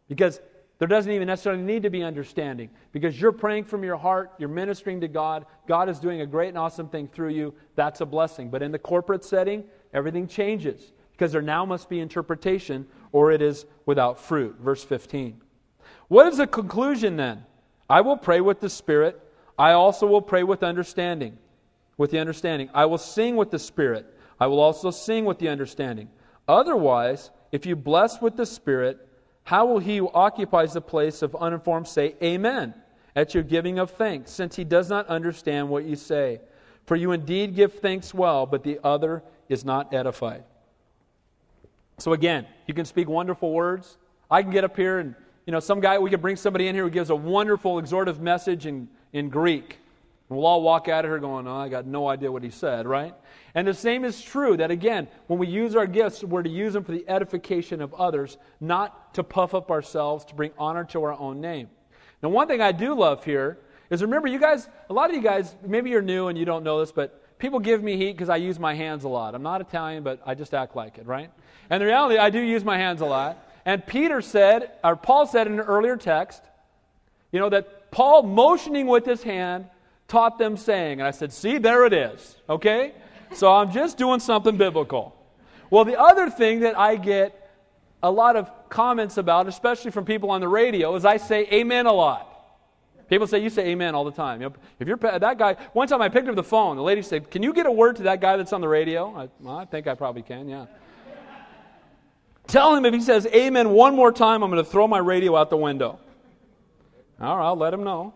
because there doesn't even necessarily need to be understanding because you're praying from your heart, you're ministering to God, God is doing a great and awesome thing through you. That's a blessing. But in the corporate setting, everything changes because there now must be interpretation or it is without fruit. Verse 15. What is the conclusion then? I will pray with the Spirit. I also will pray with understanding. With the understanding. I will sing with the Spirit. I will also sing with the understanding. Otherwise, if you bless with the Spirit, how will he who occupies the place of uninformed say, Amen, at your giving of thanks, since he does not understand what you say? For you indeed give thanks well, but the other is not edified. So again, you can speak wonderful words. I can get up here and, you know, some guy, we could bring somebody in here who gives a wonderful exhortive message in, in Greek. We'll all walk out of here going, oh, I got no idea what he said, right? And the same is true that, again, when we use our gifts, we're to use them for the edification of others, not to puff up ourselves, to bring honor to our own name. Now, one thing I do love here is remember, you guys, a lot of you guys, maybe you're new and you don't know this, but people give me heat because I use my hands a lot. I'm not Italian, but I just act like it, right? And the reality, I do use my hands a lot. And Peter said, or Paul said in an earlier text, you know, that Paul motioning with his hand taught them saying. And I said, see, there it is. Okay? So I'm just doing something biblical. Well, the other thing that I get a lot of comments about, especially from people on the radio, is I say amen a lot. People say, You say amen all the time. You know, if you're that guy, one time I picked up the phone, the lady said, Can you get a word to that guy that's on the radio? I, well, I think I probably can, yeah. Tell him if he says amen one more time, I'm going to throw my radio out the window. All right, I'll let him know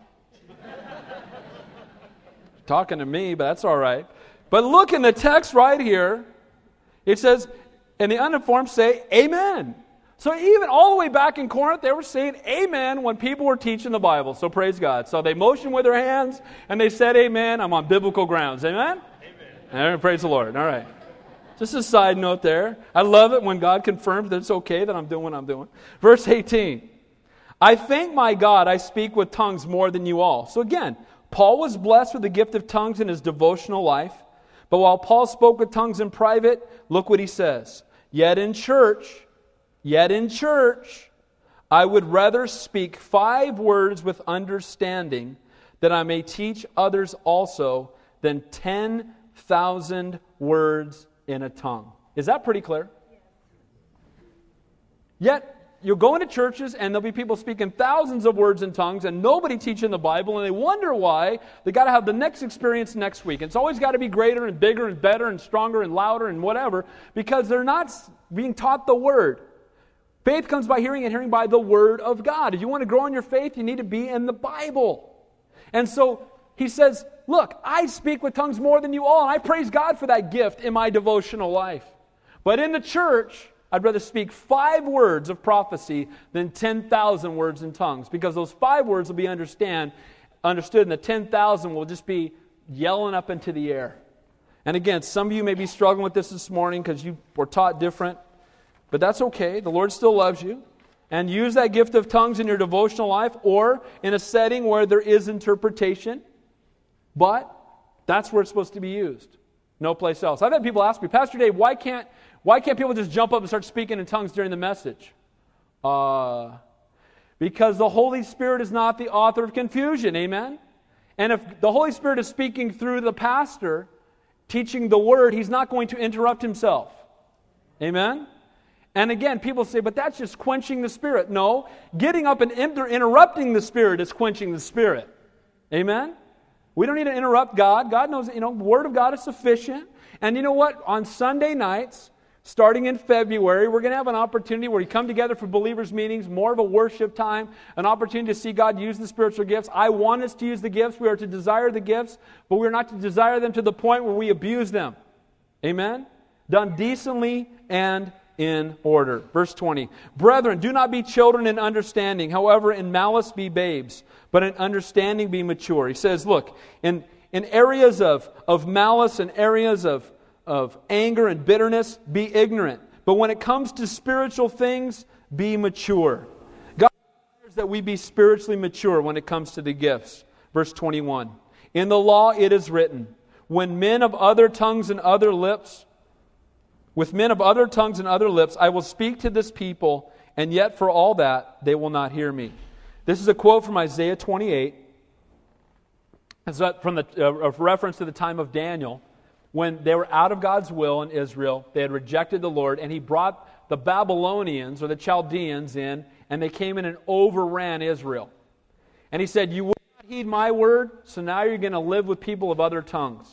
talking to me, but that's all right. But look in the text right here. It says, and the uninformed say, Amen. So even all the way back in Corinth, they were saying amen when people were teaching the Bible. So praise God. So they motioned with their hands and they said amen. I'm on biblical grounds. Amen? Amen. praise the Lord. All right. Just a side note there. I love it when God confirms that it's okay that I'm doing what I'm doing. Verse 18. I thank my God I speak with tongues more than you all. So again, Paul was blessed with the gift of tongues in his devotional life. But while Paul spoke with tongues in private, look what he says. Yet in church, yet in church, I would rather speak five words with understanding that I may teach others also than 10,000 words in a tongue. Is that pretty clear? Yet you'll go into churches and there'll be people speaking thousands of words in tongues and nobody teaching the Bible, and they wonder why they got to have the next experience next week. It's always got to be greater and bigger and better and stronger and louder and whatever because they're not being taught the Word. Faith comes by hearing and hearing by the Word of God. If you want to grow in your faith, you need to be in the Bible. And so he says, Look, I speak with tongues more than you all, and I praise God for that gift in my devotional life. But in the church, I'd rather speak five words of prophecy than 10,000 words in tongues because those five words will be understand, understood, and the 10,000 will just be yelling up into the air. And again, some of you may be struggling with this this morning because you were taught different, but that's okay. The Lord still loves you. And use that gift of tongues in your devotional life or in a setting where there is interpretation. But that's where it's supposed to be used. No place else. I've had people ask me, Pastor Dave, why can't why can't people just jump up and start speaking in tongues during the message? Uh, because the Holy Spirit is not the author of confusion. Amen? And if the Holy Spirit is speaking through the pastor, teaching the word, he's not going to interrupt himself. Amen? And again, people say, but that's just quenching the spirit. No, getting up and inter- interrupting the spirit is quenching the spirit. Amen? We don't need to interrupt God. God knows, you know, the word of God is sufficient. And you know what? On Sunday nights, Starting in February, we're going to have an opportunity where we come together for believers' meetings, more of a worship time, an opportunity to see God use the spiritual gifts. I want us to use the gifts. We are to desire the gifts, but we're not to desire them to the point where we abuse them. Amen? Done decently and in order. Verse 20 Brethren, do not be children in understanding, however, in malice be babes, but in understanding be mature. He says, look, in, in areas of, of malice and areas of, of anger and bitterness, be ignorant. But when it comes to spiritual things, be mature. God desires that we be spiritually mature when it comes to the gifts. Verse 21 In the law it is written, when men of other tongues and other lips, with men of other tongues and other lips, I will speak to this people, and yet for all that, they will not hear me. This is a quote from Isaiah 28. It's from the uh, reference to the time of Daniel when they were out of God's will in Israel. They had rejected the Lord, and he brought the Babylonians or the Chaldeans in, and they came in and overran Israel. And he said, You will not heed my word, so now you're going to live with people of other tongues.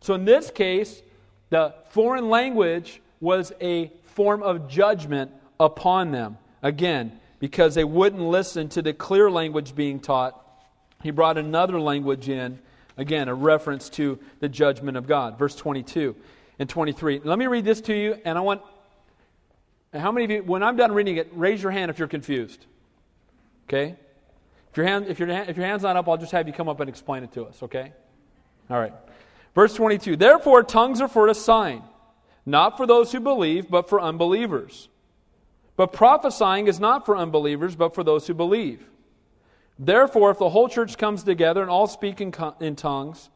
So in this case, the foreign language was a form of judgment upon them. Again, because they wouldn't listen to the clear language being taught, he brought another language in. Again, a reference to the judgment of God. Verse 22 and 23. Let me read this to you, and I want. How many of you, when I'm done reading it, raise your hand if you're confused? Okay? If your, hand, if, your, if your hand's not up, I'll just have you come up and explain it to us, okay? All right. Verse 22 Therefore, tongues are for a sign, not for those who believe, but for unbelievers. But prophesying is not for unbelievers, but for those who believe. Therefore, if the whole church comes together and all speak in, in tongues,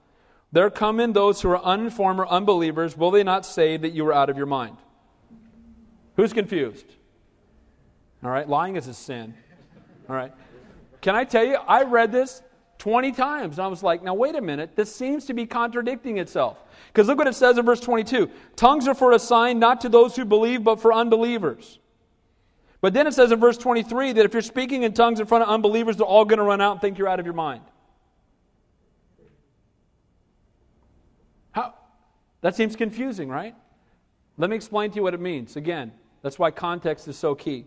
there come in those who are uninformed or unbelievers. Will they not say that you are out of your mind? Who's confused? All right, lying is a sin. All right. Can I tell you, I read this 20 times. And I was like, now wait a minute. This seems to be contradicting itself. Because look what it says in verse 22 Tongues are for a sign not to those who believe, but for unbelievers. But then it says in verse 23 that if you're speaking in tongues in front of unbelievers, they're all going to run out and think you're out of your mind. How? That seems confusing, right? Let me explain to you what it means. Again, that's why context is so key.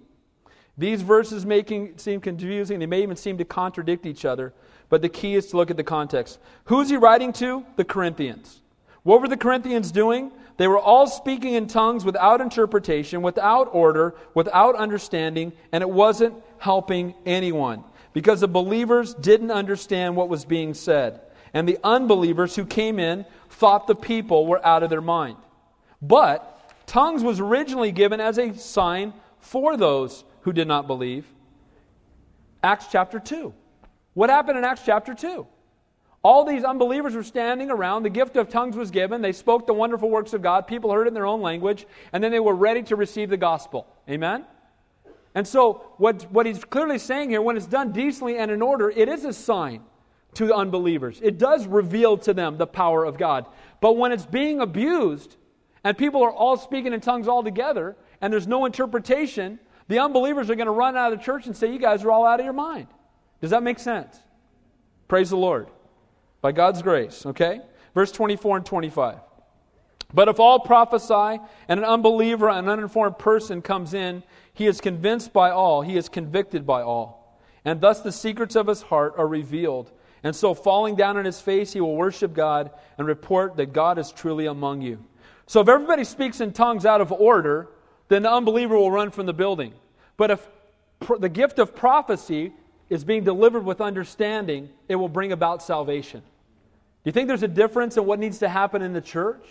These verses making seem confusing, they may even seem to contradict each other. But the key is to look at the context. Who's he writing to? The Corinthians. What were the Corinthians doing? They were all speaking in tongues without interpretation, without order, without understanding, and it wasn't helping anyone because the believers didn't understand what was being said. And the unbelievers who came in thought the people were out of their mind. But tongues was originally given as a sign for those who did not believe. Acts chapter 2. What happened in Acts chapter 2? All these unbelievers were standing around. The gift of tongues was given. They spoke the wonderful works of God. People heard it in their own language. And then they were ready to receive the gospel. Amen? And so, what, what he's clearly saying here, when it's done decently and in order, it is a sign to the unbelievers. It does reveal to them the power of God. But when it's being abused, and people are all speaking in tongues all together, and there's no interpretation, the unbelievers are going to run out of the church and say, You guys are all out of your mind. Does that make sense? Praise the Lord. By God's grace, okay? Verse 24 and 25. But if all prophesy and an unbeliever, an uninformed person comes in, he is convinced by all, he is convicted by all. And thus the secrets of his heart are revealed. And so, falling down on his face, he will worship God and report that God is truly among you. So, if everybody speaks in tongues out of order, then the unbeliever will run from the building. But if the gift of prophecy is being delivered with understanding, it will bring about salvation. Do you think there's a difference in what needs to happen in the church?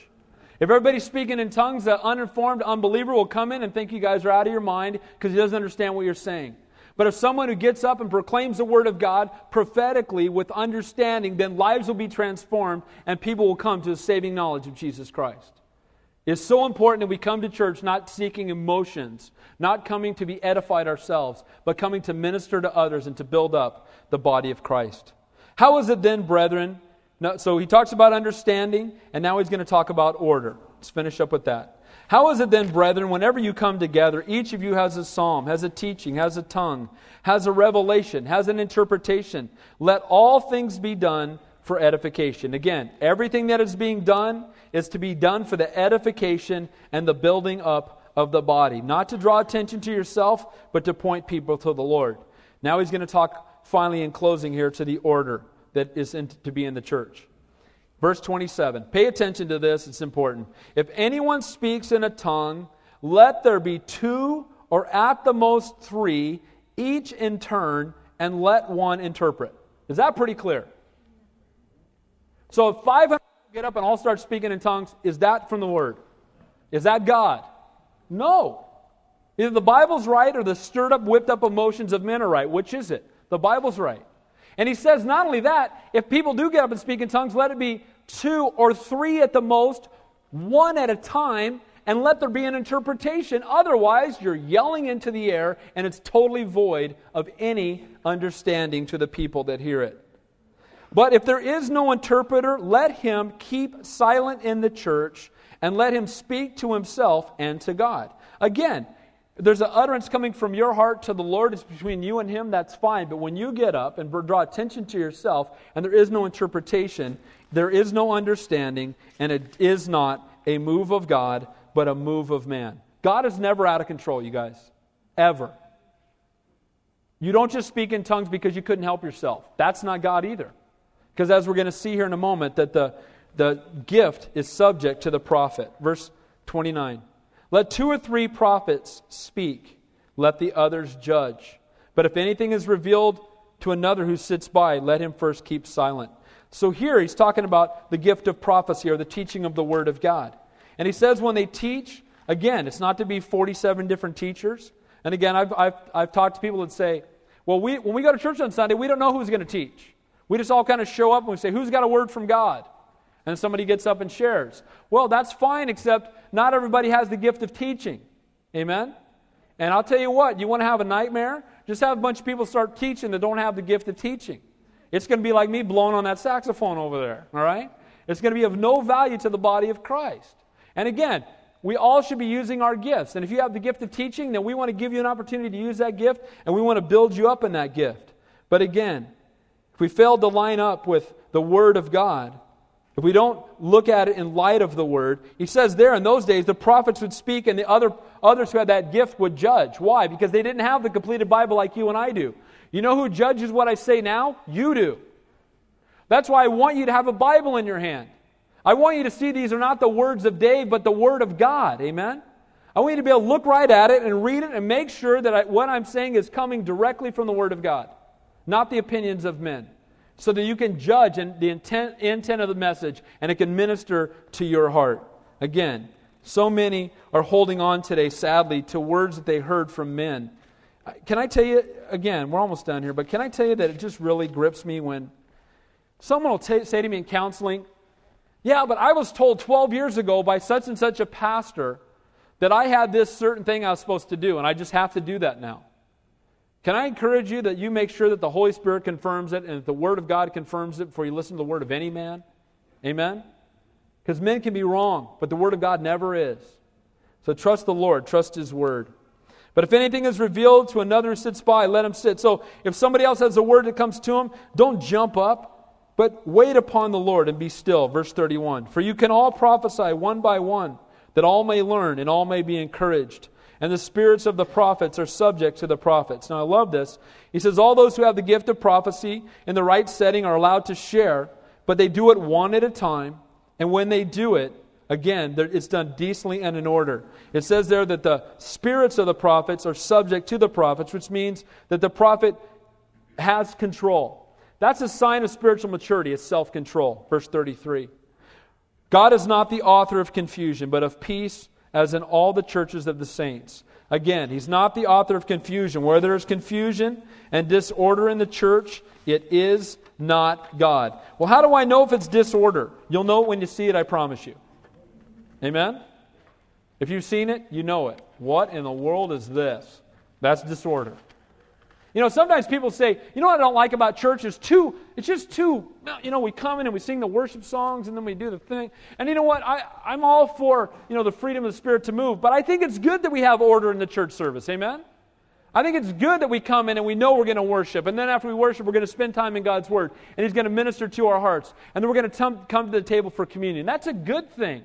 If everybody's speaking in tongues, the uninformed unbeliever will come in and think you guys are out of your mind because he doesn't understand what you're saying. But if someone who gets up and proclaims the word of God prophetically with understanding, then lives will be transformed and people will come to the saving knowledge of Jesus Christ. It's so important that we come to church not seeking emotions, not coming to be edified ourselves, but coming to minister to others and to build up the body of Christ. How is it then, brethren? Now, so he talks about understanding, and now he's going to talk about order. Let's finish up with that. How is it then, brethren, whenever you come together, each of you has a psalm, has a teaching, has a tongue, has a revelation, has an interpretation? Let all things be done for edification. Again, everything that is being done is to be done for the edification and the building up of the body. Not to draw attention to yourself, but to point people to the Lord. Now he's going to talk finally in closing here to the order that is in, to be in the church. Verse 27. Pay attention to this, it's important. If anyone speaks in a tongue, let there be two or at the most three, each in turn, and let one interpret. Is that pretty clear? So if 500 get up and all start speaking in tongues, is that from the Word? Is that God? No. Either the Bible's right or the stirred up, whipped up emotions of men are right. Which is it? The Bible's right. And he says not only that, if people do get up and speak in tongues, let it be two or three at the most, one at a time, and let there be an interpretation. Otherwise, you're yelling into the air and it's totally void of any understanding to the people that hear it. But if there is no interpreter, let him keep silent in the church and let him speak to himself and to God. Again, there's an utterance coming from your heart to the Lord. It's between you and Him, that's fine. But when you get up and draw attention to yourself and there is no interpretation, there is no understanding, and it is not a move of God, but a move of man. God is never out of control, you guys. Ever. You don't just speak in tongues because you couldn't help yourself. That's not God either. Because as we're going to see here in a moment, that the, the gift is subject to the prophet. Verse 29. Let two or three prophets speak, let the others judge. But if anything is revealed to another who sits by, let him first keep silent. So here he's talking about the gift of prophecy or the teaching of the Word of God. And he says when they teach, again, it's not to be 47 different teachers. And again, I've, I've, I've talked to people that say, well, we, when we go to church on Sunday, we don't know who's going to teach. We just all kind of show up and we say, who's got a word from God? and somebody gets up and shares. Well, that's fine, except not everybody has the gift of teaching. Amen? And I'll tell you what, you want to have a nightmare? Just have a bunch of people start teaching that don't have the gift of teaching. It's going to be like me blowing on that saxophone over there, all right? It's going to be of no value to the body of Christ. And again, we all should be using our gifts. And if you have the gift of teaching, then we want to give you an opportunity to use that gift and we want to build you up in that gift. But again, if we fail to line up with the Word of God, if we don't look at it in light of the word, he says there in those days the prophets would speak and the other, others who had that gift would judge. Why? Because they didn't have the completed Bible like you and I do. You know who judges what I say now? You do. That's why I want you to have a Bible in your hand. I want you to see these are not the words of Dave, but the Word of God. Amen? I want you to be able to look right at it and read it and make sure that I, what I'm saying is coming directly from the Word of God, not the opinions of men so that you can judge the intent, intent of the message and it can minister to your heart. Again, so many are holding on today, sadly, to words that they heard from men. Uh, can I tell you, again, we're almost done here, but can I tell you that it just really grips me when someone will t- say to me in counseling, Yeah, but I was told 12 years ago by such and such a pastor that I had this certain thing I was supposed to do, and I just have to do that now. Can I encourage you that you make sure that the Holy Spirit confirms it and that the Word of God confirms it before you listen to the Word of any man? Amen? Because men can be wrong, but the Word of God never is. So trust the Lord, trust His Word. But if anything is revealed to another who sits by, let him sit. So if somebody else has a word that comes to him, don't jump up, but wait upon the Lord and be still. Verse 31. For you can all prophesy one by one, that all may learn and all may be encouraged and the spirits of the prophets are subject to the prophets. Now, I love this. He says, All those who have the gift of prophecy in the right setting are allowed to share, but they do it one at a time. And when they do it, again, it's done decently and in order. It says there that the spirits of the prophets are subject to the prophets, which means that the prophet has control. That's a sign of spiritual maturity, it's self control. Verse 33. God is not the author of confusion, but of peace as in all the churches of the saints. Again, he's not the author of confusion. Where there is confusion and disorder in the church, it is not God. Well, how do I know if it's disorder? You'll know it when you see it, I promise you. Amen? If you've seen it, you know it. What in the world is this? That's disorder. You know, sometimes people say, you know what I don't like about church is too, it's just too, you know, we come in and we sing the worship songs and then we do the thing. And you know what? I, I'm all for, you know, the freedom of the Spirit to move, but I think it's good that we have order in the church service. Amen? I think it's good that we come in and we know we're going to worship. And then after we worship, we're going to spend time in God's Word. And He's going to minister to our hearts. And then we're going to come to the table for communion. That's a good thing.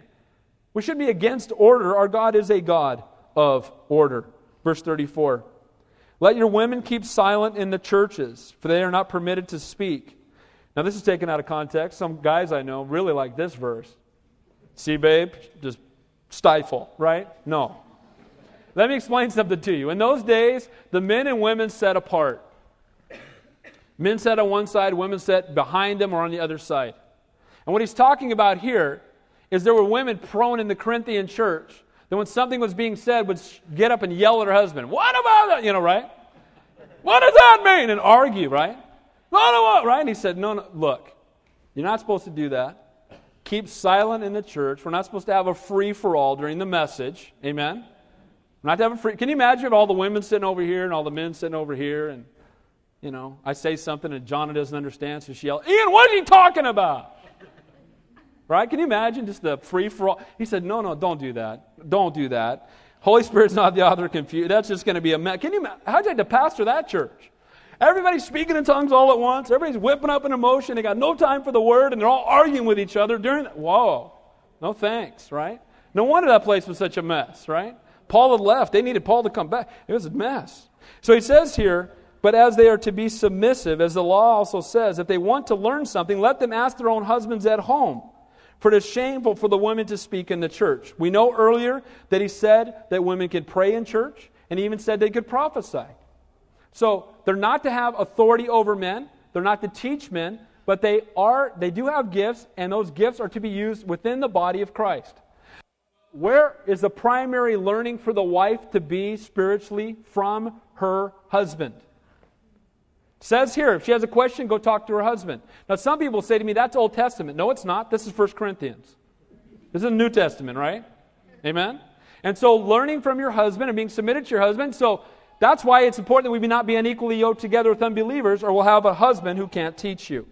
We shouldn't be against order. Our God is a God of order. Verse 34. Let your women keep silent in the churches, for they are not permitted to speak, Now, this is taken out of context. Some guys I know really like this verse. See, babe, just stifle, right? No. Let me explain something to you. In those days, the men and women sat apart. Men sat on one side, women sat behind them or on the other side. And what he's talking about here is there were women prone in the Corinthian church that when something was being said would get up and yell at her husband, What about that? You know, right? What does that mean? And argue, right? What? Right? And he said, No, no, look, you're not supposed to do that. Keep silent in the church. We're not supposed to have a free for all during the message. Amen? We're not to have a free. Can you imagine all the women sitting over here and all the men sitting over here and you know, I say something and Jonna doesn't understand, so she yells, Ian, what are you talking about? Right? Can you imagine just the free for all? He said, No, no, don't do that. Don't do that. Holy Spirit's not the author of confusion. That's just going to be a mess. Can you how'd you like to pastor that church? Everybody's speaking in tongues all at once. Everybody's whipping up an emotion. They got no time for the word, and they're all arguing with each other during that. Whoa. No thanks, right? No wonder that place was such a mess, right? Paul had left. They needed Paul to come back. It was a mess. So he says here, but as they are to be submissive, as the law also says, if they want to learn something, let them ask their own husbands at home. For it is shameful for the women to speak in the church. We know earlier that he said that women could pray in church, and he even said they could prophesy. So they're not to have authority over men, they're not to teach men, but they are they do have gifts, and those gifts are to be used within the body of Christ. Where is the primary learning for the wife to be spiritually from her husband? Says here, if she has a question, go talk to her husband. Now, some people say to me, that's Old Testament. No, it's not. This is 1 Corinthians. This is New Testament, right? Amen? And so, learning from your husband and being submitted to your husband. So, that's why it's important that we not be unequally yoked together with unbelievers, or we'll have a husband who can't teach you.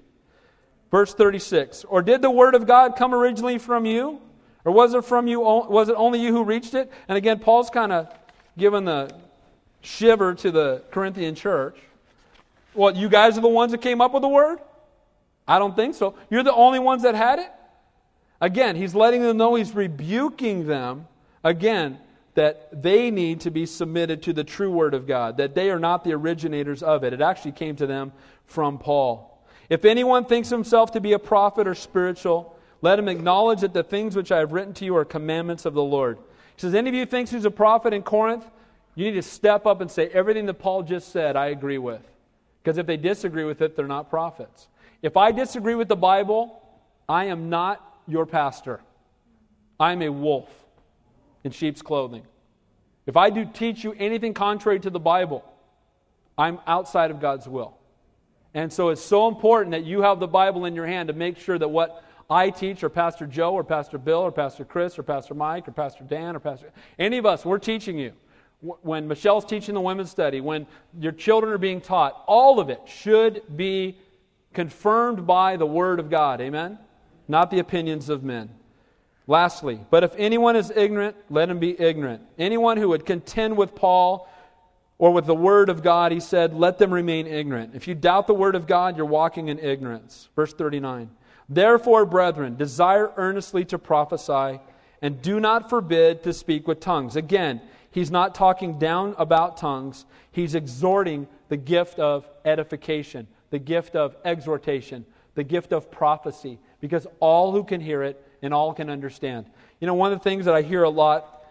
Verse 36 Or did the word of God come originally from you? Or was it from you? Was it only you who reached it? And again, Paul's kind of giving the shiver to the Corinthian church. What, you guys are the ones that came up with the word? I don't think so. You're the only ones that had it? Again, he's letting them know, he's rebuking them, again, that they need to be submitted to the true word of God, that they are not the originators of it. It actually came to them from Paul. If anyone thinks himself to be a prophet or spiritual, let him acknowledge that the things which I have written to you are commandments of the Lord. He says, Any of you thinks he's a prophet in Corinth? You need to step up and say, Everything that Paul just said, I agree with. Because if they disagree with it, they're not prophets. If I disagree with the Bible, I am not your pastor. I'm a wolf in sheep's clothing. If I do teach you anything contrary to the Bible, I'm outside of God's will. And so it's so important that you have the Bible in your hand to make sure that what I teach, or Pastor Joe, or Pastor Bill, or Pastor Chris, or Pastor Mike, or Pastor Dan, or Pastor any of us, we're teaching you when Michelle's teaching the women's study, when your children are being taught, all of it should be confirmed by the Word of God. Amen? Not the opinions of men. Lastly, but if anyone is ignorant, let him be ignorant. Anyone who would contend with Paul or with the Word of God, he said, let them remain ignorant. If you doubt the Word of God, you're walking in ignorance. Verse 39. Therefore, brethren, desire earnestly to prophesy, and do not forbid to speak with tongues. Again, He's not talking down about tongues. He's exhorting the gift of edification, the gift of exhortation, the gift of prophecy, because all who can hear it and all can understand. You know, one of the things that I hear a lot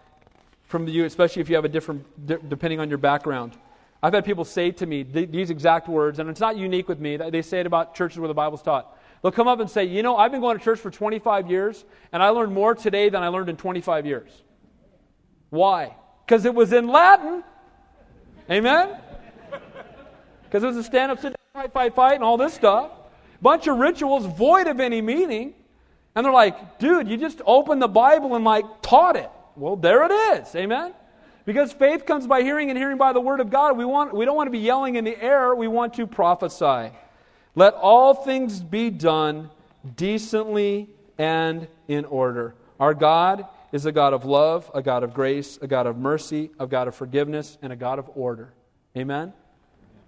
from you, especially if you have a different, depending on your background, I've had people say to me these exact words, and it's not unique with me. They say it about churches where the Bible's taught. They'll come up and say, You know, I've been going to church for 25 years, and I learned more today than I learned in 25 years. Why? Because it was in Latin. Amen? Because it was a stand up, sit down, fight, fight, fight, and all this stuff. Bunch of rituals void of any meaning. And they're like, dude, you just opened the Bible and like taught it. Well, there it is. Amen? Because faith comes by hearing and hearing by the word of God. We, want, we don't want to be yelling in the air, we want to prophesy. Let all things be done decently and in order. Our God is a God of love, a God of grace, a God of mercy, a God of forgiveness, and a God of order. Amen?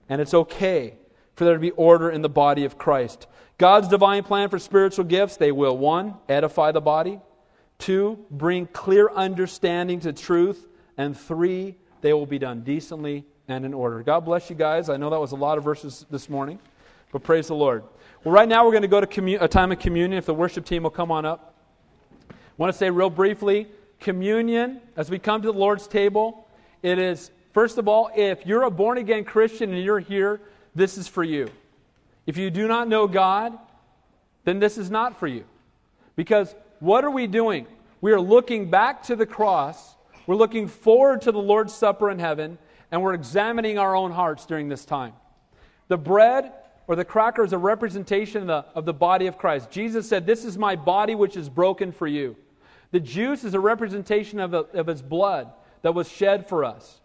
And it's okay for there to be order in the body of Christ. God's divine plan for spiritual gifts, they will, one, edify the body, two, bring clear understanding to truth, and three, they will be done decently and in order. God bless you guys. I know that was a lot of verses this morning, but praise the Lord. Well, right now we're going to go to a time of communion. If the worship team will come on up. Want to say real briefly communion, as we come to the Lord's table, it is, first of all, if you're a born again Christian and you're here, this is for you. If you do not know God, then this is not for you. Because what are we doing? We are looking back to the cross, we're looking forward to the Lord's Supper in heaven, and we're examining our own hearts during this time. The bread or the cracker is a representation of the, of the body of Christ. Jesus said, This is my body which is broken for you. The juice is a representation of, a, of his blood that was shed for us.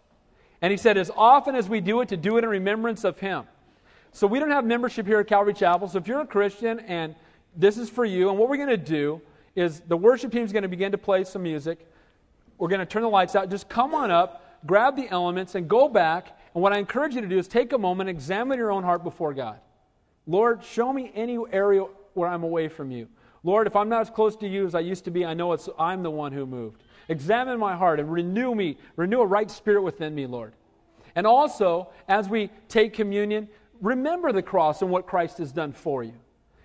And he said, As often as we do it, to do it in remembrance of him. So we don't have membership here at Calvary Chapel. So if you're a Christian and this is for you, and what we're going to do is the worship team is going to begin to play some music. We're going to turn the lights out. Just come on up, grab the elements, and go back. And what I encourage you to do is take a moment, examine your own heart before God. Lord, show me any area where I'm away from you. Lord, if I'm not as close to you as I used to be, I know it's I'm the one who moved. Examine my heart and renew me, renew a right spirit within me, Lord. And also, as we take communion, remember the cross and what Christ has done for you.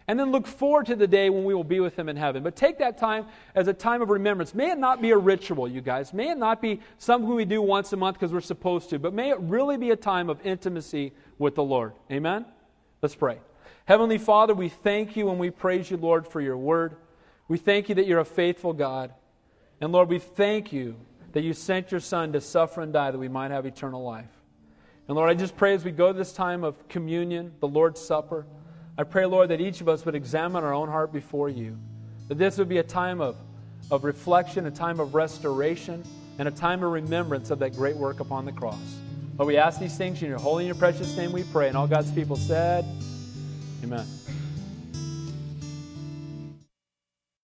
And then look forward to the day when we will be with him in heaven. But take that time as a time of remembrance. May it not be a ritual, you guys. May it not be something we do once a month because we're supposed to. But may it really be a time of intimacy with the Lord. Amen? Let's pray. Heavenly Father, we thank you and we praise you, Lord, for your word. We thank you that you're a faithful God. And Lord, we thank you that you sent your Son to suffer and die that we might have eternal life. And Lord, I just pray as we go this time of communion, the Lord's Supper, I pray, Lord, that each of us would examine our own heart before you. That this would be a time of, of reflection, a time of restoration, and a time of remembrance of that great work upon the cross. But we ask these things in your holy and your precious name we pray. And all God's people said, Amen.